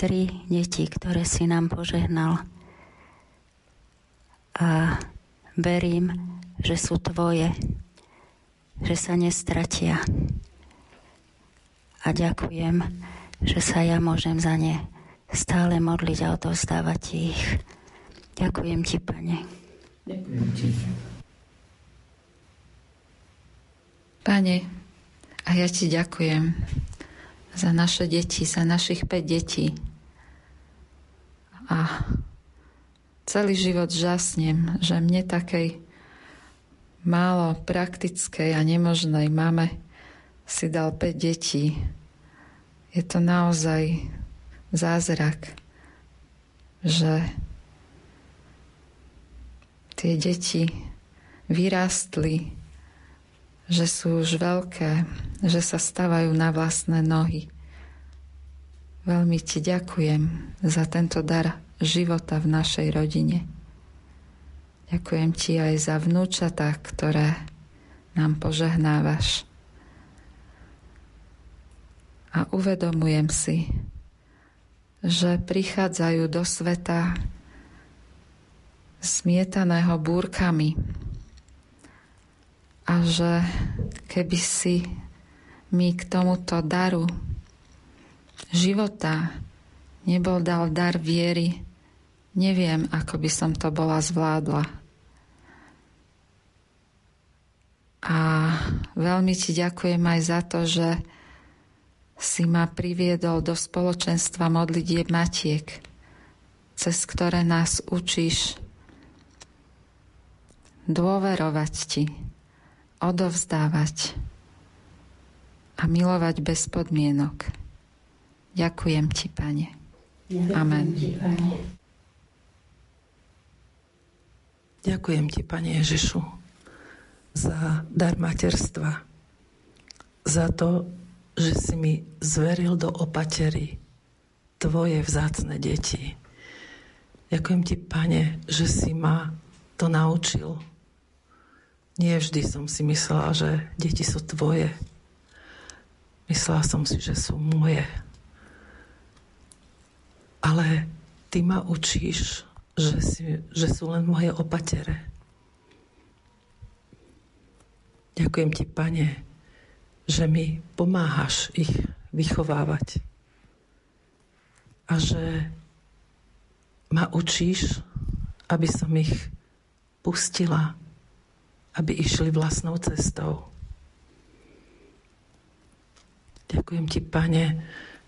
tri deti, ktoré si nám požehnal a verím, že sú tvoje, že sa nestratia. A ďakujem, že sa ja môžem za ne stále modliť a odovzdávať ich. Ďakujem ti, Pane. Ďakujem ti. Pane, a ja ti ďakujem za naše deti, za našich 5 detí. A celý život žasnem, že mne takej málo praktickej a nemožnej mame si dal 5 detí. Je to naozaj zázrak, že tie deti vyrástli, že sú už veľké, že sa stavajú na vlastné nohy. Veľmi ti ďakujem za tento dar života v našej rodine. Ďakujem ti aj za vnúčatá, ktoré nám požehnávaš. A uvedomujem si, že prichádzajú do sveta smietaného búrkami a že keby si mi k tomuto daru života nebol dal dar viery, Neviem, ako by som to bola zvládla. A veľmi ti ďakujem aj za to, že si ma priviedol do spoločenstva modlitieb matiek, cez ktoré nás učíš dôverovať ti, odovzdávať a milovať bez podmienok. Ďakujem ti, Pane. Amen. Ti, pane. Ďakujem ti, Pane Ježišu, za dar materstva, za to, že si mi zveril do opatery tvoje vzácne deti. Ďakujem ti, pane, že si ma to naučil. Nie vždy som si myslela, že deti sú tvoje. Myslela som si, že sú moje. Ale ty ma učíš, že, si, že sú len moje opatere. Ďakujem ti, pane, že mi pomáhaš ich vychovávať. A že ma učíš, aby som ich pustila, aby išli vlastnou cestou. Ďakujem ti, pane,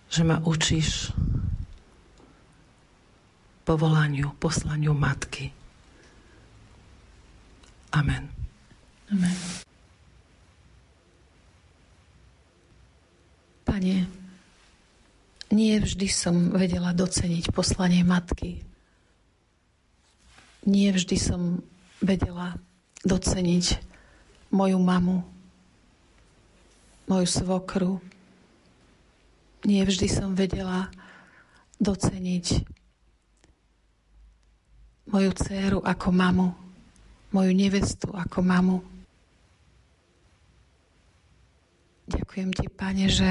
že ma učíš povolaniu, poslaniu matky. Amen. Amen. Pane, nie vždy som vedela doceniť poslanie matky. Nie vždy som vedela doceniť moju mamu, moju svokru. Nie vždy som vedela doceniť moju dceru ako mamu, moju nevestu ako mamu. Ďakujem ti, Pane, že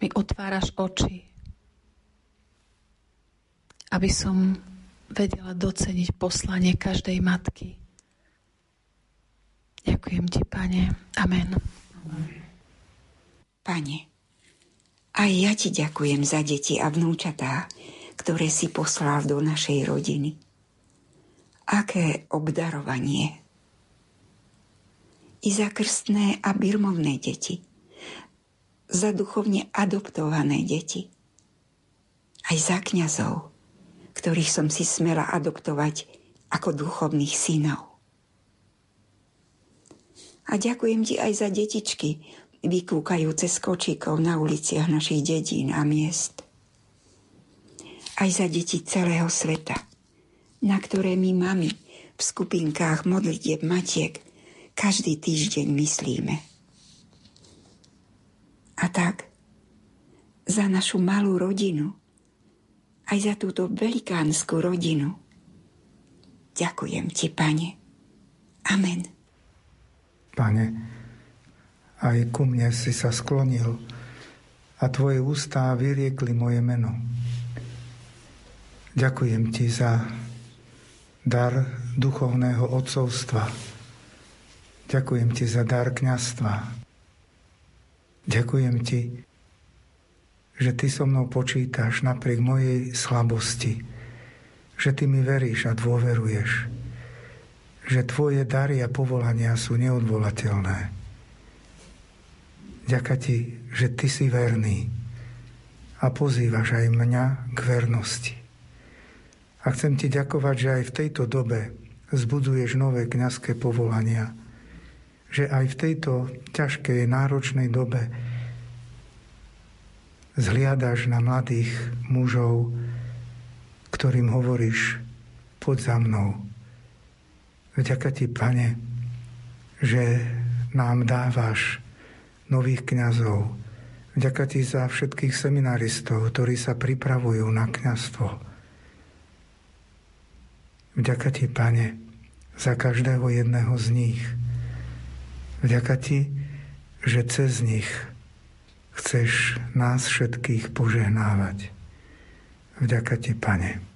mi otváraš oči, aby som vedela doceniť poslanie každej matky. Ďakujem ti, Pane. Amen. Pane, aj ja ti ďakujem za deti a vnúčatá, ktoré si poslal do našej rodiny. Aké obdarovanie. I za krstné a birmovné deti. Za duchovne adoptované deti. Aj za kňazov, ktorých som si smela adoptovať ako duchovných synov. A ďakujem ti aj za detičky, vykúkajúce z kočíkov na uliciach našich dedín a miest. Aj za deti celého sveta, na ktoré my mami v skupinkách modlitieb matiek každý týždeň myslíme. A tak, za našu malú rodinu, aj za túto velikánsku rodinu. Ďakujem ti, Pane. Amen. Pane, aj ku mne si sa sklonil a tvoje ústá vyriekli moje meno. Ďakujem ti za dar duchovného odcovstva. Ďakujem ti za dar kňastva. Ďakujem ti že ty so mnou počítaš napriek mojej slabosti, že ty mi veríš a dôveruješ, že tvoje dary a povolania sú neodvolateľné. Ďaká ti, že ty si verný a pozývaš aj mňa k vernosti. A chcem ti ďakovať, že aj v tejto dobe zbudzuješ nové kňazské povolania, že aj v tejto ťažkej, náročnej dobe zhliadaš na mladých mužov, ktorým hovoríš, poď za mnou. Vďaka ti, pane, že nám dávaš nových kňazov. Vďaka ti za všetkých seminaristov, ktorí sa pripravujú na kňazstvo. Vďaka ti, pane, za každého jedného z nich. Vďaka ti, že cez nich chceš nás všetkých požehnávať. Vďaka ti, Pane.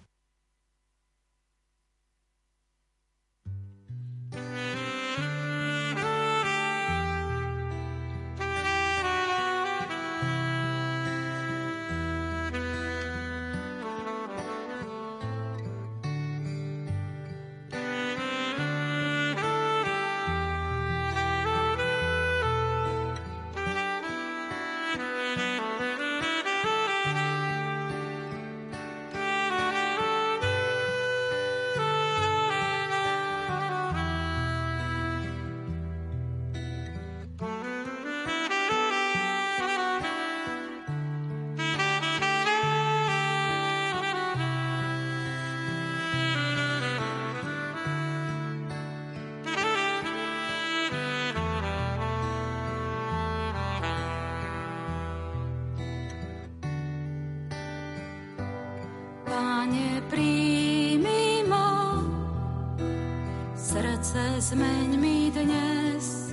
zmeň mi dnes.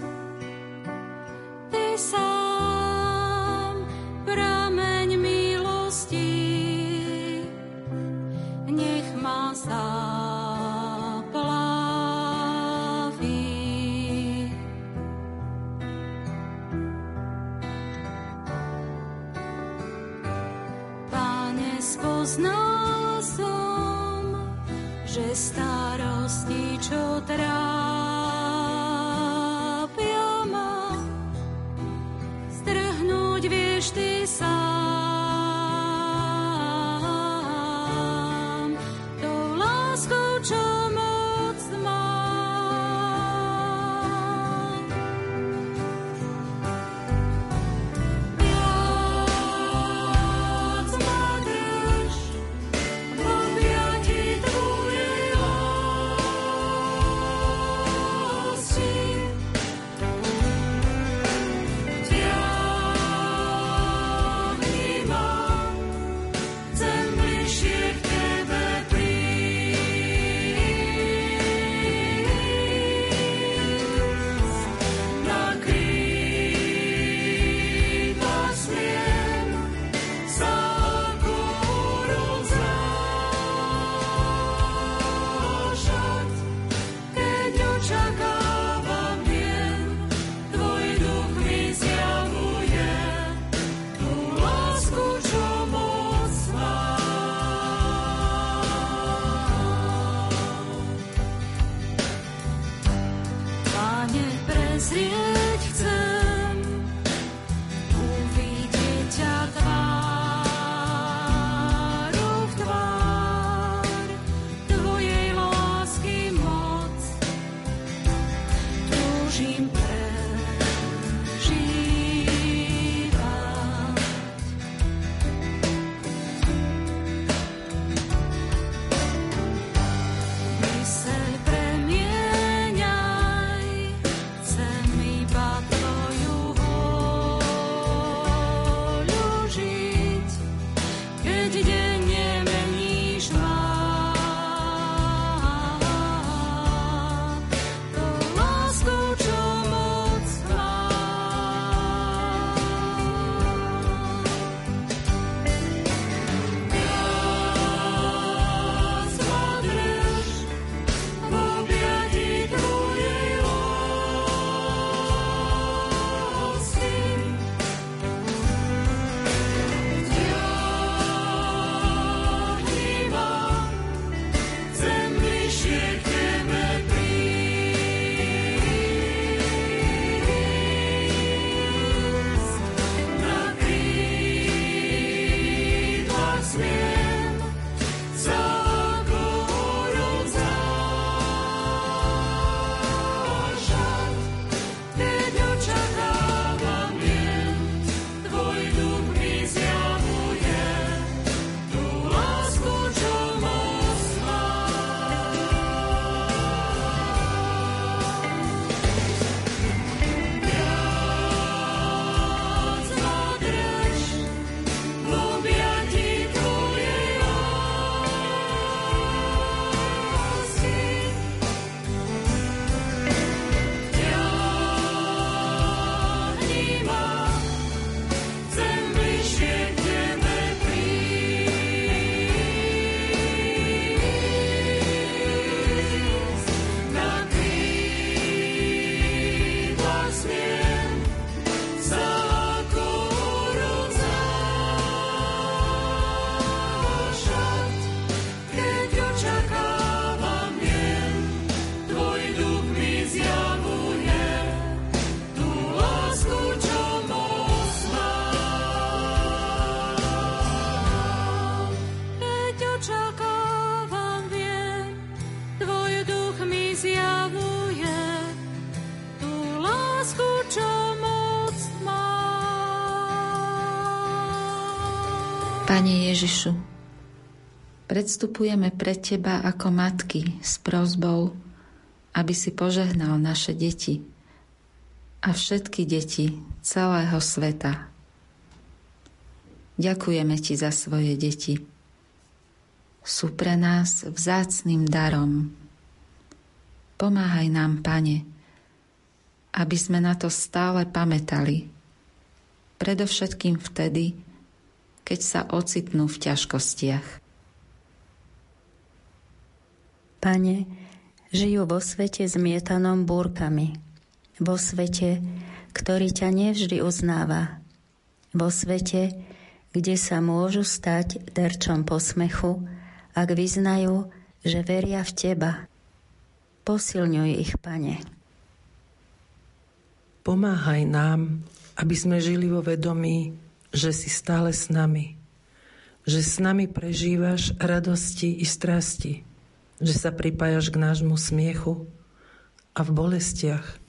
Ty sám prameň milosti, nech ma zaplaví. Pane, spoznal som, že stále Ježišu, predstupujeme pre Teba ako matky s prozbou, aby si požehnal naše deti a všetky deti celého sveta. Ďakujeme Ti za svoje deti. Sú pre nás vzácným darom. Pomáhaj nám, Pane, aby sme na to stále pamätali. Predovšetkým vtedy, keď sa ocitnú v ťažkostiach. Pane, žijú vo svete zmietanom búrkami, vo svete, ktorý ťa nevždy uznáva, vo svete, kde sa môžu stať terčom posmechu, ak vyznajú, že veria v Teba. Posilňuj ich, Pane. Pomáhaj nám, aby sme žili vo vedomí, že si stále s nami, že s nami prežívaš radosti i strasti, že sa pripájaš k nášmu smiechu a v bolestiach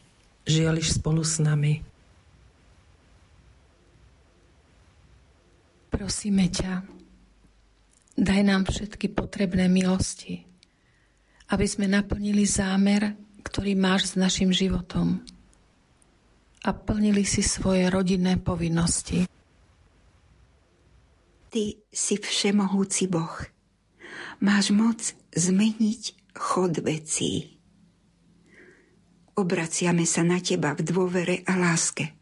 žiališ spolu s nami. Prosíme ťa, daj nám všetky potrebné milosti, aby sme naplnili zámer, ktorý máš s našim životom a plnili si svoje rodinné povinnosti. Ty si všemohúci Boh. Máš moc zmeniť chod vecí. Obraciame sa na Teba v dôvere a láske,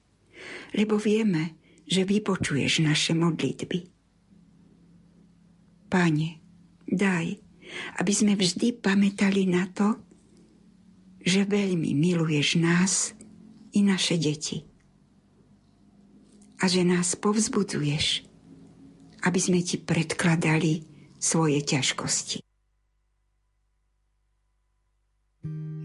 lebo vieme, že vypočuješ naše modlitby. Páne, daj, aby sme vždy pamätali na to, že veľmi miluješ nás i naše deti. A že nás povzbudzuješ, aby sme ti predkladali svoje ťažkosti. celý život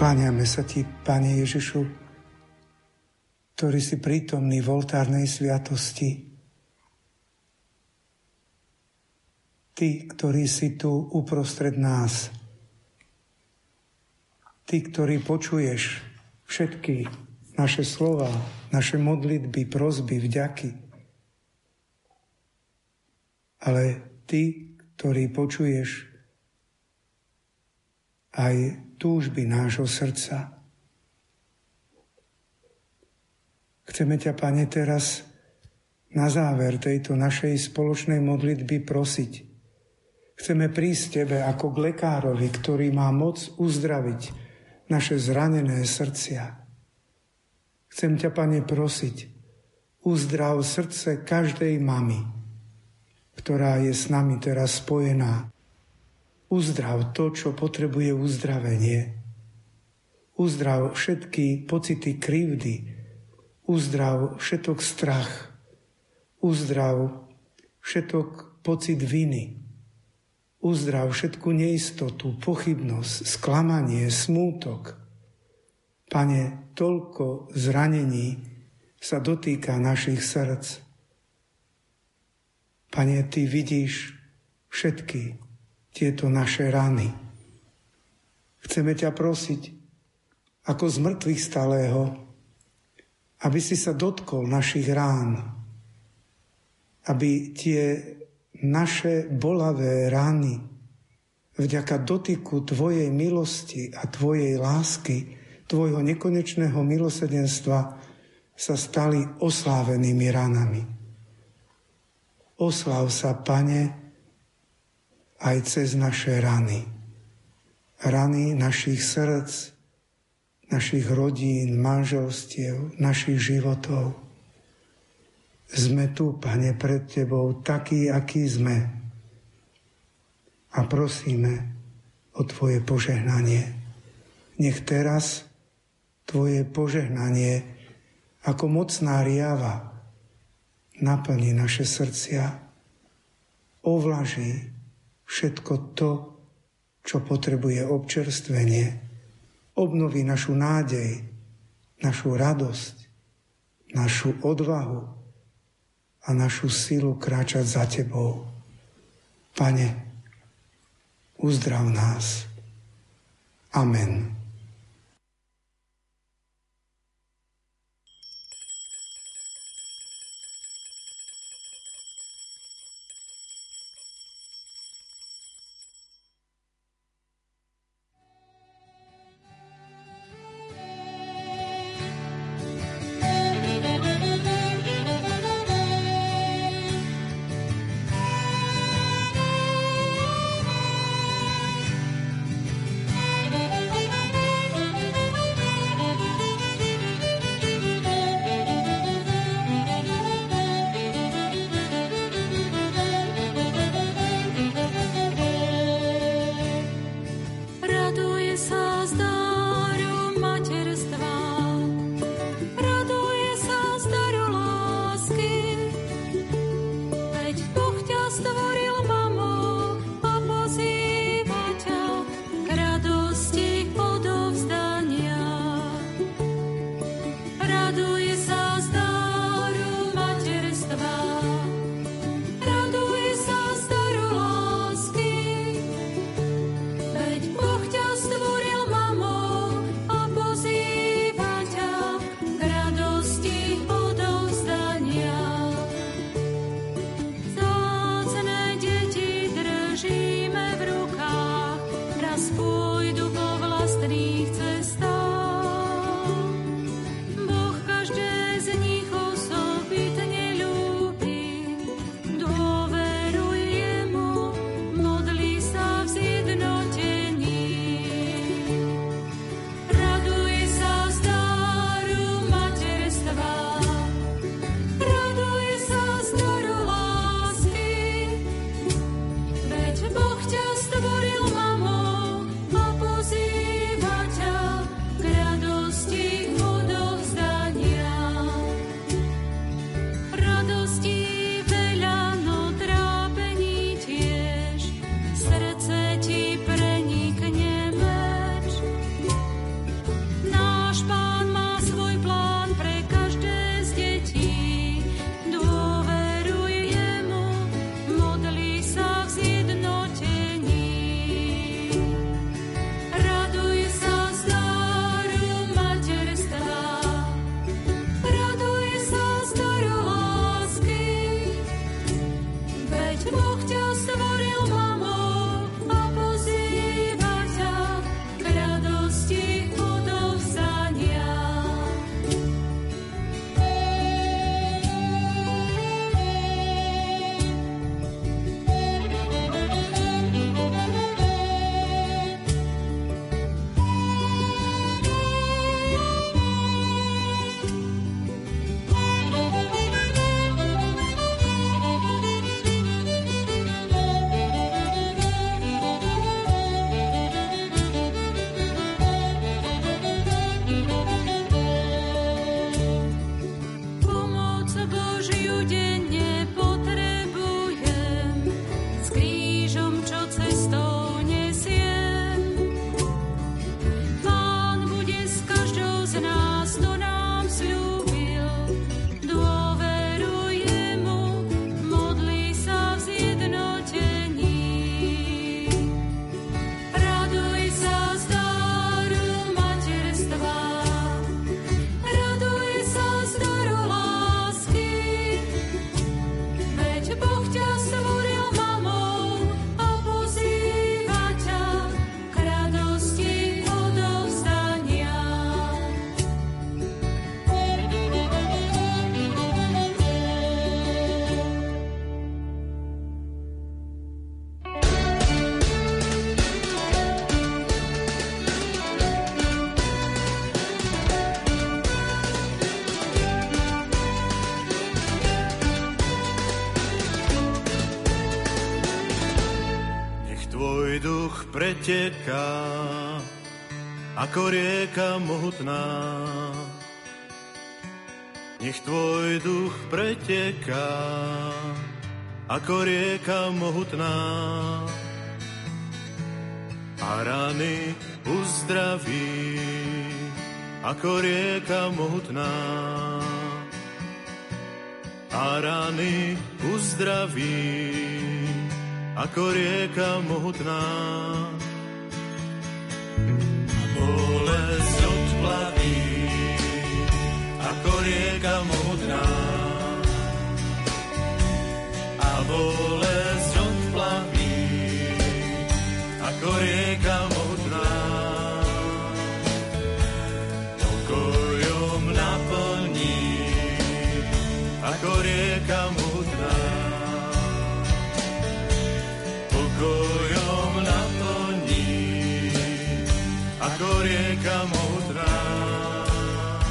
Kláňame sa Ti, Pane Ježišu, ktorý si prítomný v oltárnej sviatosti. Ty, ktorý si tu uprostred nás. Ty, ktorý počuješ všetky naše slova, naše modlitby, prozby, vďaky. Ale Ty, ktorý počuješ aj túžby nášho srdca. Chceme ťa, Pane, teraz na záver tejto našej spoločnej modlitby prosiť. Chceme prísť Tebe ako k lekárovi, ktorý má moc uzdraviť naše zranené srdcia. Chcem ťa, Pane, prosiť, uzdrav srdce každej mamy, ktorá je s nami teraz spojená Uzdrav to, čo potrebuje uzdravenie. Uzdrav všetky pocity krivdy. Uzdrav všetok strach. Uzdrav všetok pocit viny. Uzdrav všetku neistotu, pochybnosť, sklamanie, smútok. Pane, toľko zranení sa dotýka našich srdc. Pane, Ty vidíš všetky tieto naše rany. Chceme ťa prosiť, ako z mŕtvych stalého, aby si sa dotkol našich rán, aby tie naše bolavé rány vďaka dotyku Tvojej milosti a Tvojej lásky, Tvojho nekonečného milosedenstva sa stali oslávenými ranami. Oslav sa, Pane, aj cez naše rany. Rany našich srdc, našich rodín, manželstiev, našich životov. Sme tu, Pane, pred Tebou takí, akí sme. A prosíme o Tvoje požehnanie. Nech teraz Tvoje požehnanie ako mocná riava naplní naše srdcia, ovlaží všetko to, čo potrebuje občerstvenie, obnoví našu nádej, našu radosť, našu odvahu a našu silu kráčať za Tebou. Pane, uzdrav nás. Amen. Preteká, ako rieka mohutná. Nech tvoj duch preteká, ako rieka mohutná. A rany uzdraví, ako rieka mohutná. A rany uzdraví, ako rieka mohutná. Ako rieka mohutná. A bolesť odplaví, ako rieka mohutná. Pokojom naplní, ako rieka mohutná. pokojom naplní, ako rieka môj.